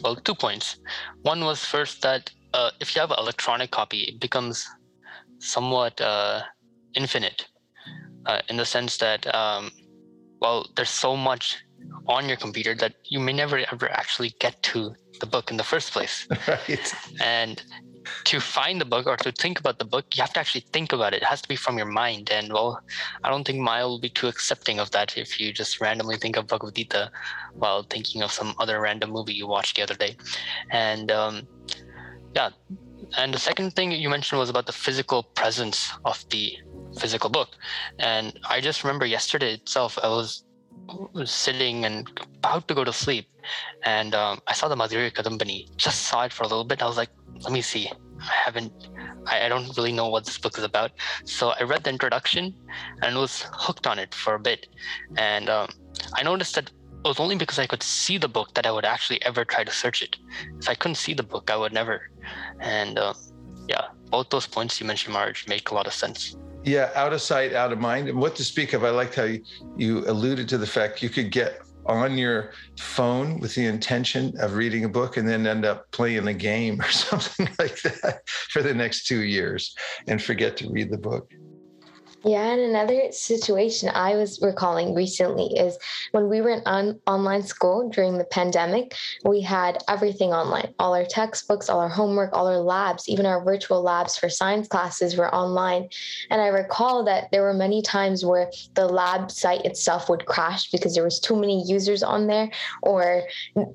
well, two points. One was first that uh, if you have an electronic copy, it becomes somewhat uh, infinite uh, in the sense that, um, well, there's so much on your computer that you may never ever actually get to the book in the first place. [LAUGHS] Right. And to find the book or to think about the book, you have to actually think about it. It has to be from your mind. And well, I don't think Maya will be too accepting of that if you just randomly think of Bhagavad Gita while thinking of some other random movie you watched the other day. And um, yeah. And the second thing you mentioned was about the physical presence of the physical book. And I just remember yesterday itself, I was sitting and about to go to sleep and um, i saw the madhurya kadambini just saw it for a little bit i was like let me see. I haven't, I, I don't really know what this book is about. So I read the introduction and was hooked on it for a bit. And um, I noticed that it was only because I could see the book that I would actually ever try to search it. If I couldn't see the book, I would never. And uh, yeah, both those points you mentioned, Maharaj, make a lot of sense. Yeah, out of sight, out of mind. And what to speak of, I liked how you, you alluded to the fact you could get on your phone with the intention of reading a book and then end up playing a game or [LAUGHS] something like that for the next two years and forget to read the book. Yeah, and another situation I was recalling recently is when we were in on- online school during the pandemic, we had everything online. All our textbooks, all our homework, all our labs, even our virtual labs for science classes were online. And I recall that there were many times where the lab site itself would crash because there was too many users on there or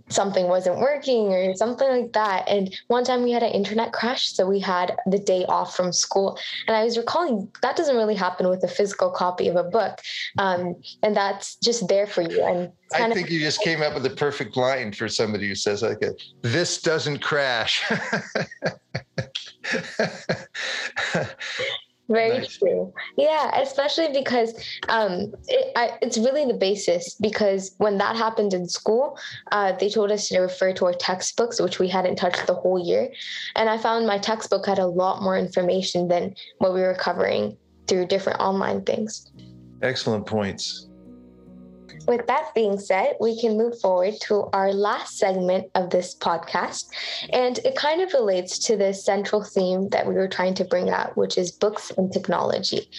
something wasn't working or something like that. And one time we had an internet crash, so we had the day off from school. And I was recalling that doesn't really happen happen with a physical copy of a book. Um, and that's just there for you. And I think of, you just came up with the perfect line for somebody who says like, "This doesn't crash." [LAUGHS] Very nice. true. Yeah, especially because um, it, I, it's really the basis. Because when that happened in school, uh, they told us to refer to our textbooks, which we hadn't touched the whole year. And I found my textbook had a lot more information than what we were covering through different online things. Excellent points. With that being said, we can move forward to our last segment of this podcast. And it kind of relates to the central theme that we were trying to bring out, which is books and technology.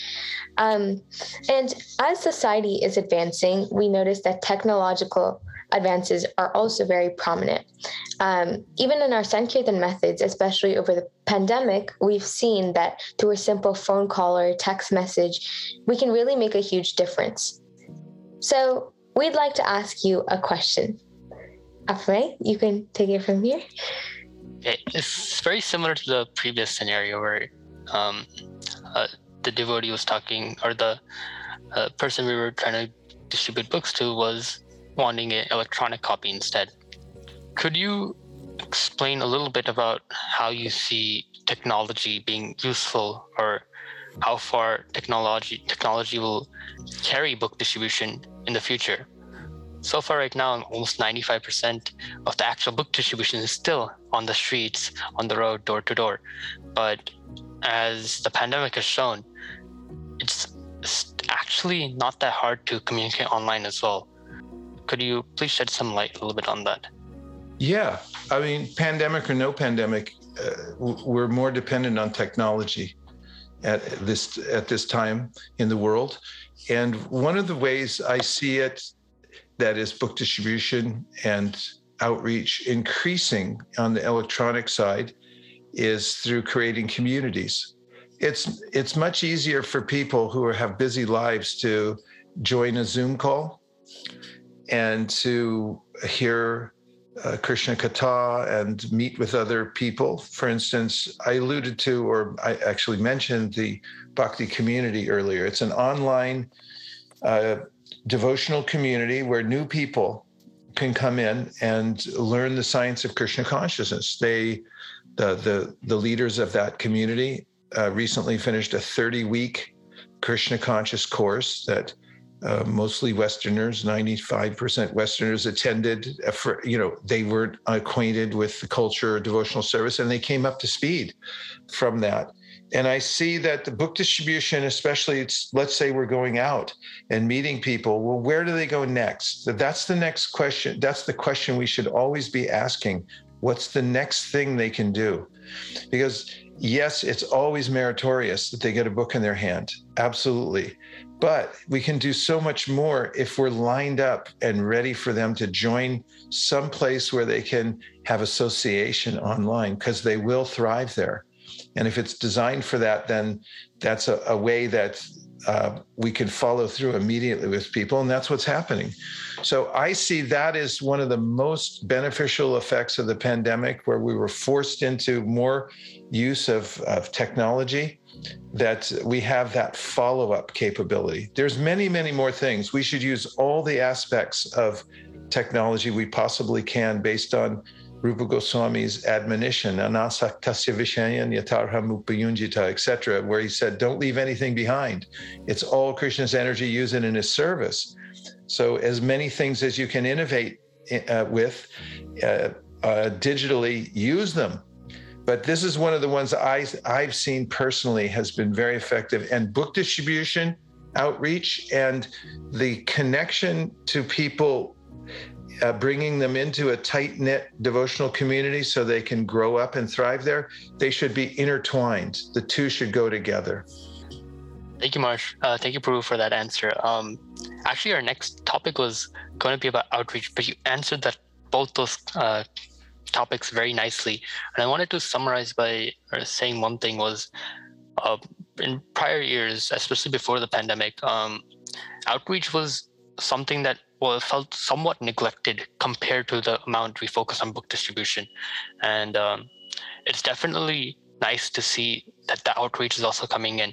Um, and as society is advancing, we notice that technological advances are also very prominent. Um, even in our Sankirtan methods, especially over the pandemic, we've seen that through a simple phone call or text message, we can really make a huge difference. So, we'd like to ask you a question. Aprame, you can take it from here. It's very similar to the previous scenario where um, uh, the devotee was talking, or the uh, person we were trying to distribute books to was wanting an electronic copy instead. Could you explain a little bit about how you see technology being useful or how far technology technology will carry book distribution in the future. So far, right now, almost 95% of the actual book distribution is still on the streets, on the road, door to door. But as the pandemic has shown, it's actually not that hard to communicate online as well. Could you please shed some light a little bit on that? Yeah, I mean, pandemic or no pandemic, uh, we're more dependent on technology at this at this time in the world. And one of the ways I see it, that is book distribution and outreach increasing on the electronic side, is through creating communities. It's it's much easier for people who have busy lives to join a Zoom call and to hear uh, Krishna Katha and meet with other people. For instance, I alluded to, or I actually mentioned the Bhakti community earlier. It's an online uh, devotional community where new people can come in and learn the science of Krishna consciousness. They, the the the leaders of that community, uh, recently finished a 30 week Krishna conscious course that uh, mostly Westerners, 95% Westerners attended. Uh, for, you know, they weren't acquainted with the culture, devotional service, and they came up to speed from that. And I see that the book distribution, especially, it's let's say we're going out and meeting people. Well, where do they go next? That's the next question. That's the question we should always be asking. What's the next thing they can do? Because yes, it's always meritorious that they get a book in their hand. Absolutely. But we can do so much more if we're lined up and ready for them to join some place where they can have association online because they will thrive there. And if it's designed for that, then that's a, a way that uh, we can follow through immediately with people. And that's what's happening. So I see that as one of the most beneficial effects of the pandemic, where we were forced into more use of, of technology that we have that follow-up capability there's many many more things we should use all the aspects of technology we possibly can based on Rupa Goswami's admonition, anasaktasya vishayan yatarham upayunjita, etc., where he said, don't leave anything behind. It's all Krishna's energy used in his service. So, as many things as you can innovate uh, with uh, uh, digitally, use them. But this is one of the ones I, I've seen personally has been very effective. And book distribution, outreach, and the connection to people uh, bringing them into a tight knit devotional community so they can grow up and thrive there, they should be intertwined. The two should go together. Thank you, Maharaj. Uh, thank you, Prabhu, for that answer. Um, actually, our next topic was going to be about outreach, but you answered that both those uh, topics very nicely. And I wanted to summarize by saying one thing was uh, in prior years, especially before the pandemic, um, outreach was something that well, felt somewhat neglected compared to the amount we focus on book distribution. And um, it's definitely nice to see that the outreach is also coming in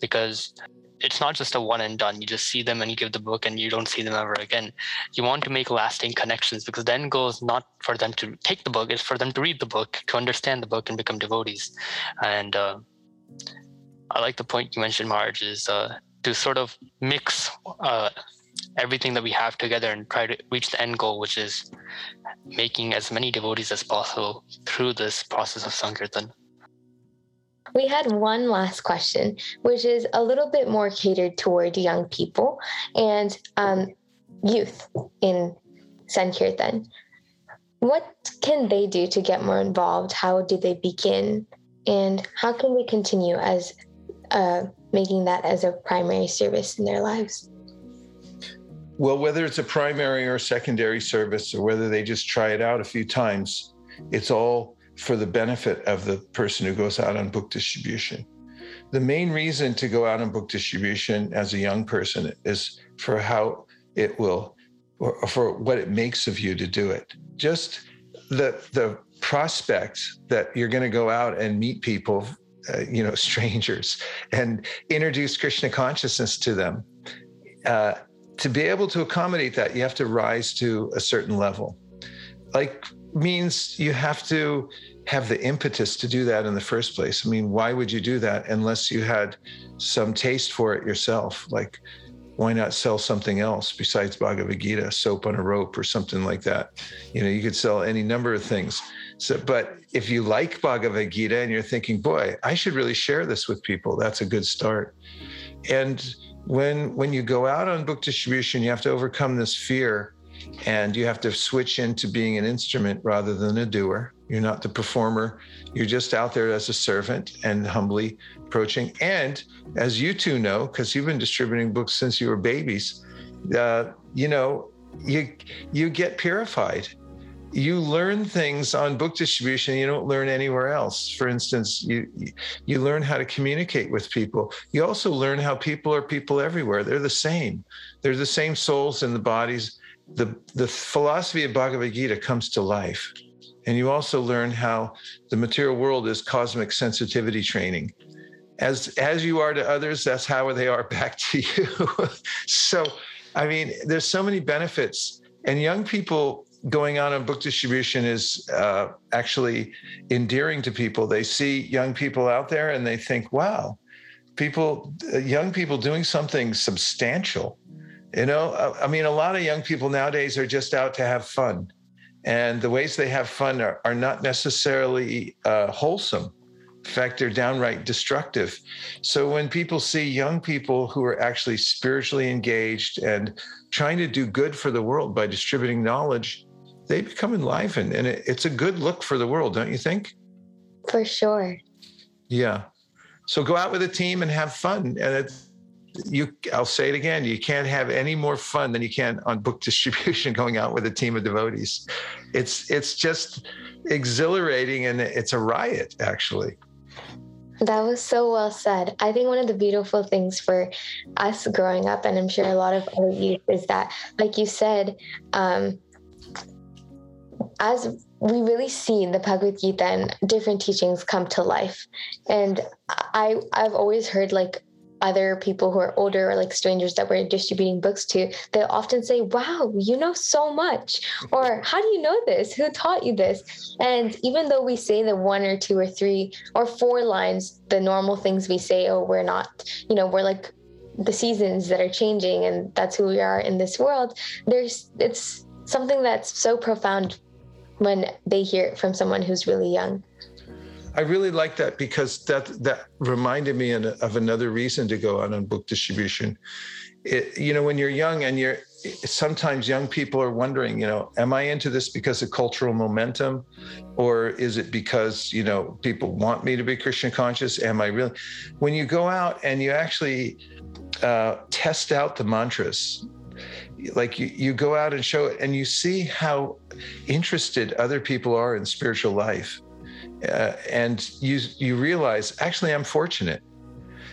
because it's not just a one and done. You just see them and you give the book and you don't see them ever again. You want to make lasting connections because then is not for them to take the book, it's for them to read the book, to understand the book and become devotees. And uh, I like the point you mentioned, Maharaj, is uh, to sort of mix uh, everything that we have together and try to reach the end goal, which is making as many devotees as possible through this process of Sankirtan. We had one last question, which is a little bit more catered toward young people and um, youth in Sankirtan. What can they do to get more involved? How do they begin? And how can we continue as uh, making that as a primary service in their lives? Well, whether it's a primary or secondary service, or whether they just try it out a few times, it's all for the benefit of the person who goes out on book distribution. The main reason to go out on book distribution as a young person is for how it will, or for what it makes of you to do it. Just the the prospect that you're going to go out and meet people, uh, you know, [LAUGHS] strangers, and introduce Krishna consciousness to them. Uh, to be able to accommodate that, you have to rise to a certain level. Like means you have to have the impetus to do that in the first place. I mean, why would you do that unless you had some taste for it yourself? Like, why not sell something else besides Bhagavad Gita, soap on a rope or something like that? You know, you could sell any number of things. So, but if you like Bhagavad Gita and you're thinking, boy, I should really share this with people, that's a good start. And when when you go out on book distribution, you have to overcome this fear and you have to switch into being an instrument rather than a doer. You're not the performer. You're just out there as a servant and humbly approaching. And as you two know, because you've been distributing books since you were babies, uh, you know, you you get purified. You learn things on book distribution you don't learn anywhere else. For instance, you you learn how to communicate with people. You also learn how people are people everywhere. They're the same. They're the same souls in the bodies the, the philosophy of Bhagavad Gita comes to life. And you also learn how the material world is cosmic sensitivity training. As, as you are to others, that's how they are [LAUGHS] back to you. [LAUGHS] so, I mean, there's so many benefits. And young people going on on book distribution is uh, actually endearing to people. They see young people out there and they think, wow, people, uh, young people doing something substantial you know, I mean, a lot of young people nowadays are just out to have fun. And the ways they have fun are, are not necessarily uh, wholesome. In fact, they're downright destructive. So when people see young people who are actually spiritually engaged and trying to do good for the world by distributing knowledge, they become enlivened. And it, it's a good look for the world, don't you think? For sure. Yeah. So go out with a team and have fun. And it's, you I'll say it again, you can't have any more fun than you can on book [LAUGHS] distribution going out with a team of devotees. It's it's just exhilarating and it's a riot actually. That was so well said. I think one of the beautiful things for us growing up, and I'm sure a lot of other youth, is that, like you said, um, as we really see the Bhagavad Gita and different teachings come to life. And I I've always heard like other people who are older or like strangers that we're distributing books to, they'll often say, Wow, you know so much. Or [LAUGHS] how do you know this? Who taught you this? And even though we say the one or two or three or four lines, the normal things we say, oh, we're not, you know, we're like the seasons that are changing and that's who we are in this world, there's it's something that's so profound when they hear it from someone who's really young. I really like that because that that reminded me of another reason to go out on book distribution. It, you know, when you're young and you're sometimes young people are wondering, you know, am I into this because of cultural momentum, or is it because you know people want me to be Krishna conscious? Am I really? When you go out and you actually uh, test out the mantras, like you, you go out and show it, and you see how interested other people are in spiritual life uh, and you you realize actually I'm fortunate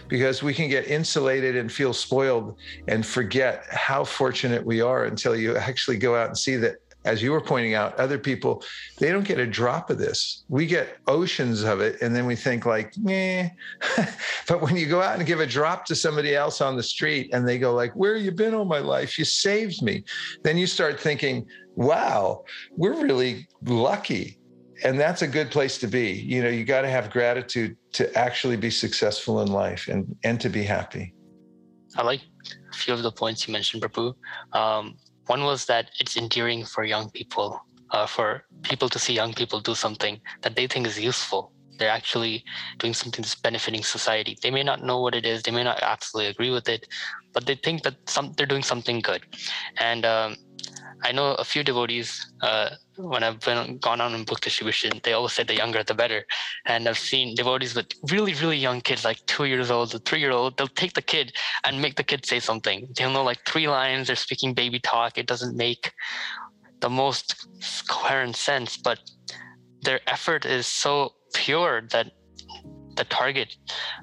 because we can get insulated and feel spoiled and forget how fortunate we are until you actually go out and see that as you were pointing out other people they don't get a drop of this. We get oceans of it and then we think like meh. [LAUGHS] But when you go out and give a drop to somebody else on the street and they go like where you been all my life? You saved me. Then you start thinking wow we're really lucky and that's a good place to be. You know you got to have gratitude to actually be successful in life and and to be happy. I like a few of the points you mentioned Prabhu. Um, one was that it's endearing for young people uh, for people to see young people do something that they think is useful. They're actually doing something that's benefiting society. They may not know what it is. They may not absolutely agree with it but they think that some they're doing something good. And um, I know a few devotees uh, when I've been gone on in book distribution, they always say the younger the better. And I've seen devotees with really, really young kids, like two years old or three year old, they'll take the kid and make the kid say something. They'll know like three lines, they're speaking baby talk. It doesn't make the most coherent sense, but their effort is so pure that the target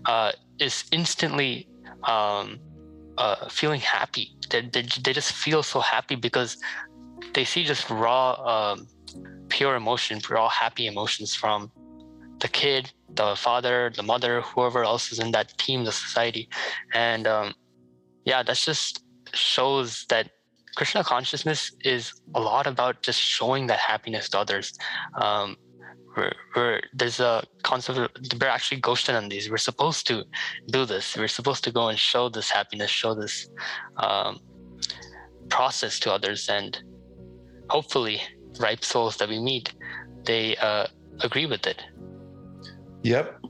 uh, is instantly um, uh, feeling happy. They, they, they just feel so happy because they see just raw, um, pure emotion, raw happy emotions from the kid, the father, the mother, whoever else is in that team, the society, and um, yeah, that just shows that Krishna consciousness is a lot about just showing that happiness to others. Um, we're, we're, there's a concept of, we're actually Goshthanandis. We're supposed to do this. We're supposed to go and show this happiness, show this um, process to others, and hopefully, ripe souls that we meet, they uh, agree with it. Yep.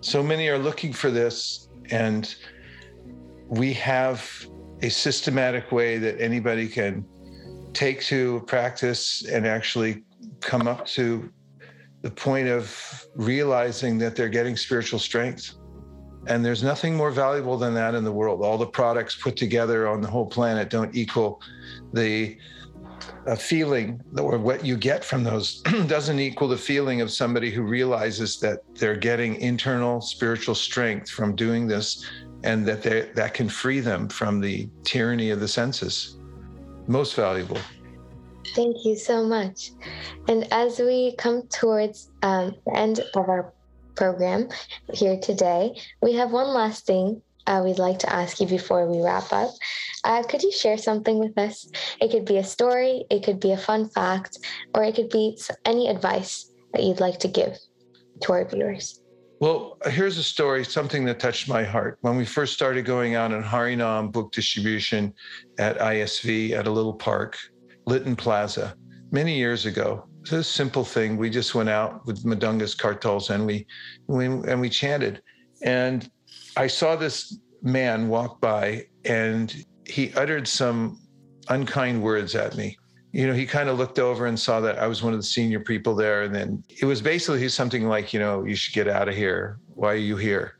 So many are looking for this, and we have a systematic way that anybody can take to practice and actually come up to the point of realizing that they're getting spiritual strength. And there's nothing more valuable than that in the world. All the products put together on the whole planet don't equal the feeling or what you get from those [CLEARS THROAT] doesn't equal the feeling of somebody who realizes that they're getting internal spiritual strength from doing this and that that can free them from the tyranny of the senses most valuable thank you so much and as we come towards um, the end of our program here today we have one last thing uh, we'd like to ask you before we wrap up. Uh, could you share something with us? It could be a story, it could be a fun fact, or it could be any advice that you'd like to give to our viewers. Well, here's a story, something that touched my heart. When we first started going out in Harinam book distribution at ISV at a little park, Lytton Plaza, many years ago, it's a simple thing. We just went out with mridangas kartals and we, we and we chanted. And I saw this man walk by and he uttered some unkind words at me. You know, he kind of looked over and saw that I was one of the senior people there. And then it was basically something like, you know, you should get out of here. Why are you here?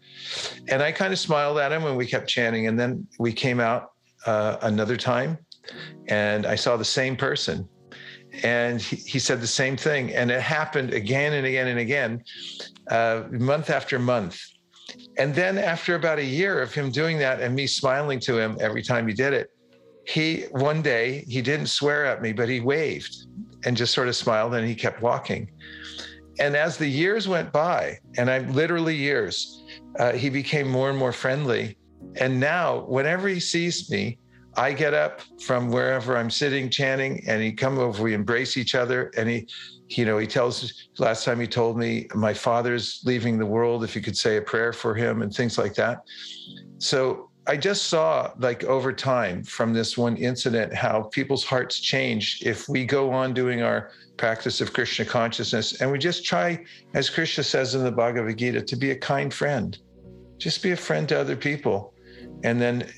And I kind of smiled at him and we kept chanting. And then we came out uh, another time and I saw the same person. And he, he, said the same thing. And it happened again and again and again, uh, month after month. And then after about a year of him doing that and me smiling to him every time he did it, he one day he didn't swear at me, but he waved and just sort of smiled and he kept walking. And as the years went by, and I literally years, uh, he became more and more friendly. And now, whenever he sees me, I get up from wherever I'm sitting chanting, and he come over. We embrace each other, and he you know, he tells last time he told me my father's leaving the world, if you could say a prayer for him and things like that. So I just saw like over time from this one incident how people's hearts change if we go on doing our practice of Krishna consciousness and we just try, as Krishna says in the Bhagavad Gita, to be a kind friend. Just be a friend to other people. And then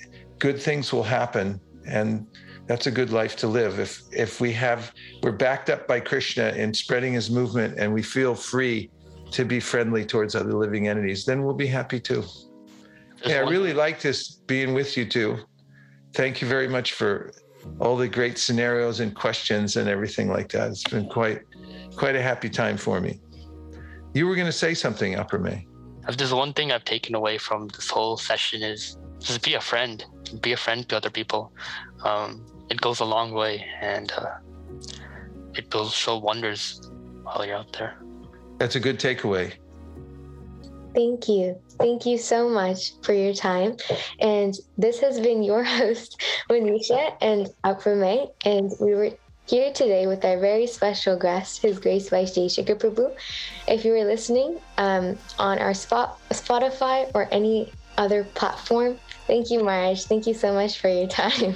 good things will happen. And that's a good life to live. If if we have we're backed up by Krishna in spreading his movement and we feel free to be friendly towards other living entities, then we'll be happy too. yeah, I really like this being with you too. Thank you very much for all the great scenarios and questions and everything like that. It's been quite quite a happy time for me. You were going to say something, Aprame. If there's one thing I've taken away from this whole session is just be a friend, be a friend to other people. Um, it goes a long way and uh, it will show wonders while you're out there. That's a good takeaway. Thank you. Thank you so much for your time. And this has been your [LAUGHS] host, Monisha and Aprame. And we were here today with our very special guest, His Grace Vaisesika Prabhu. If you were listening um, on our spot, Spotify or any other platform, thank you, Maharaj. Thank you so much for your time.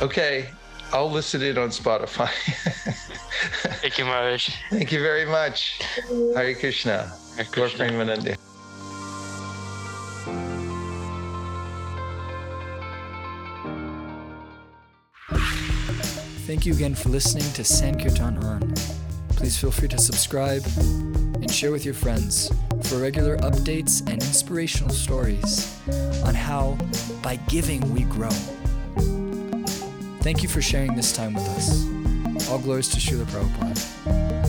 Okay, I'll listen it on Spotify. [LAUGHS] Thank you, Maharaj. Thank you very much. Hare Krishna. Hare Krishna. Thank you again for listening to Sankirtan On. Please feel free to subscribe and share with your friends for regular updates and inspirational stories on how, by giving, we grow. Thank you for sharing this time with us. All glories to Srila Prabhupada.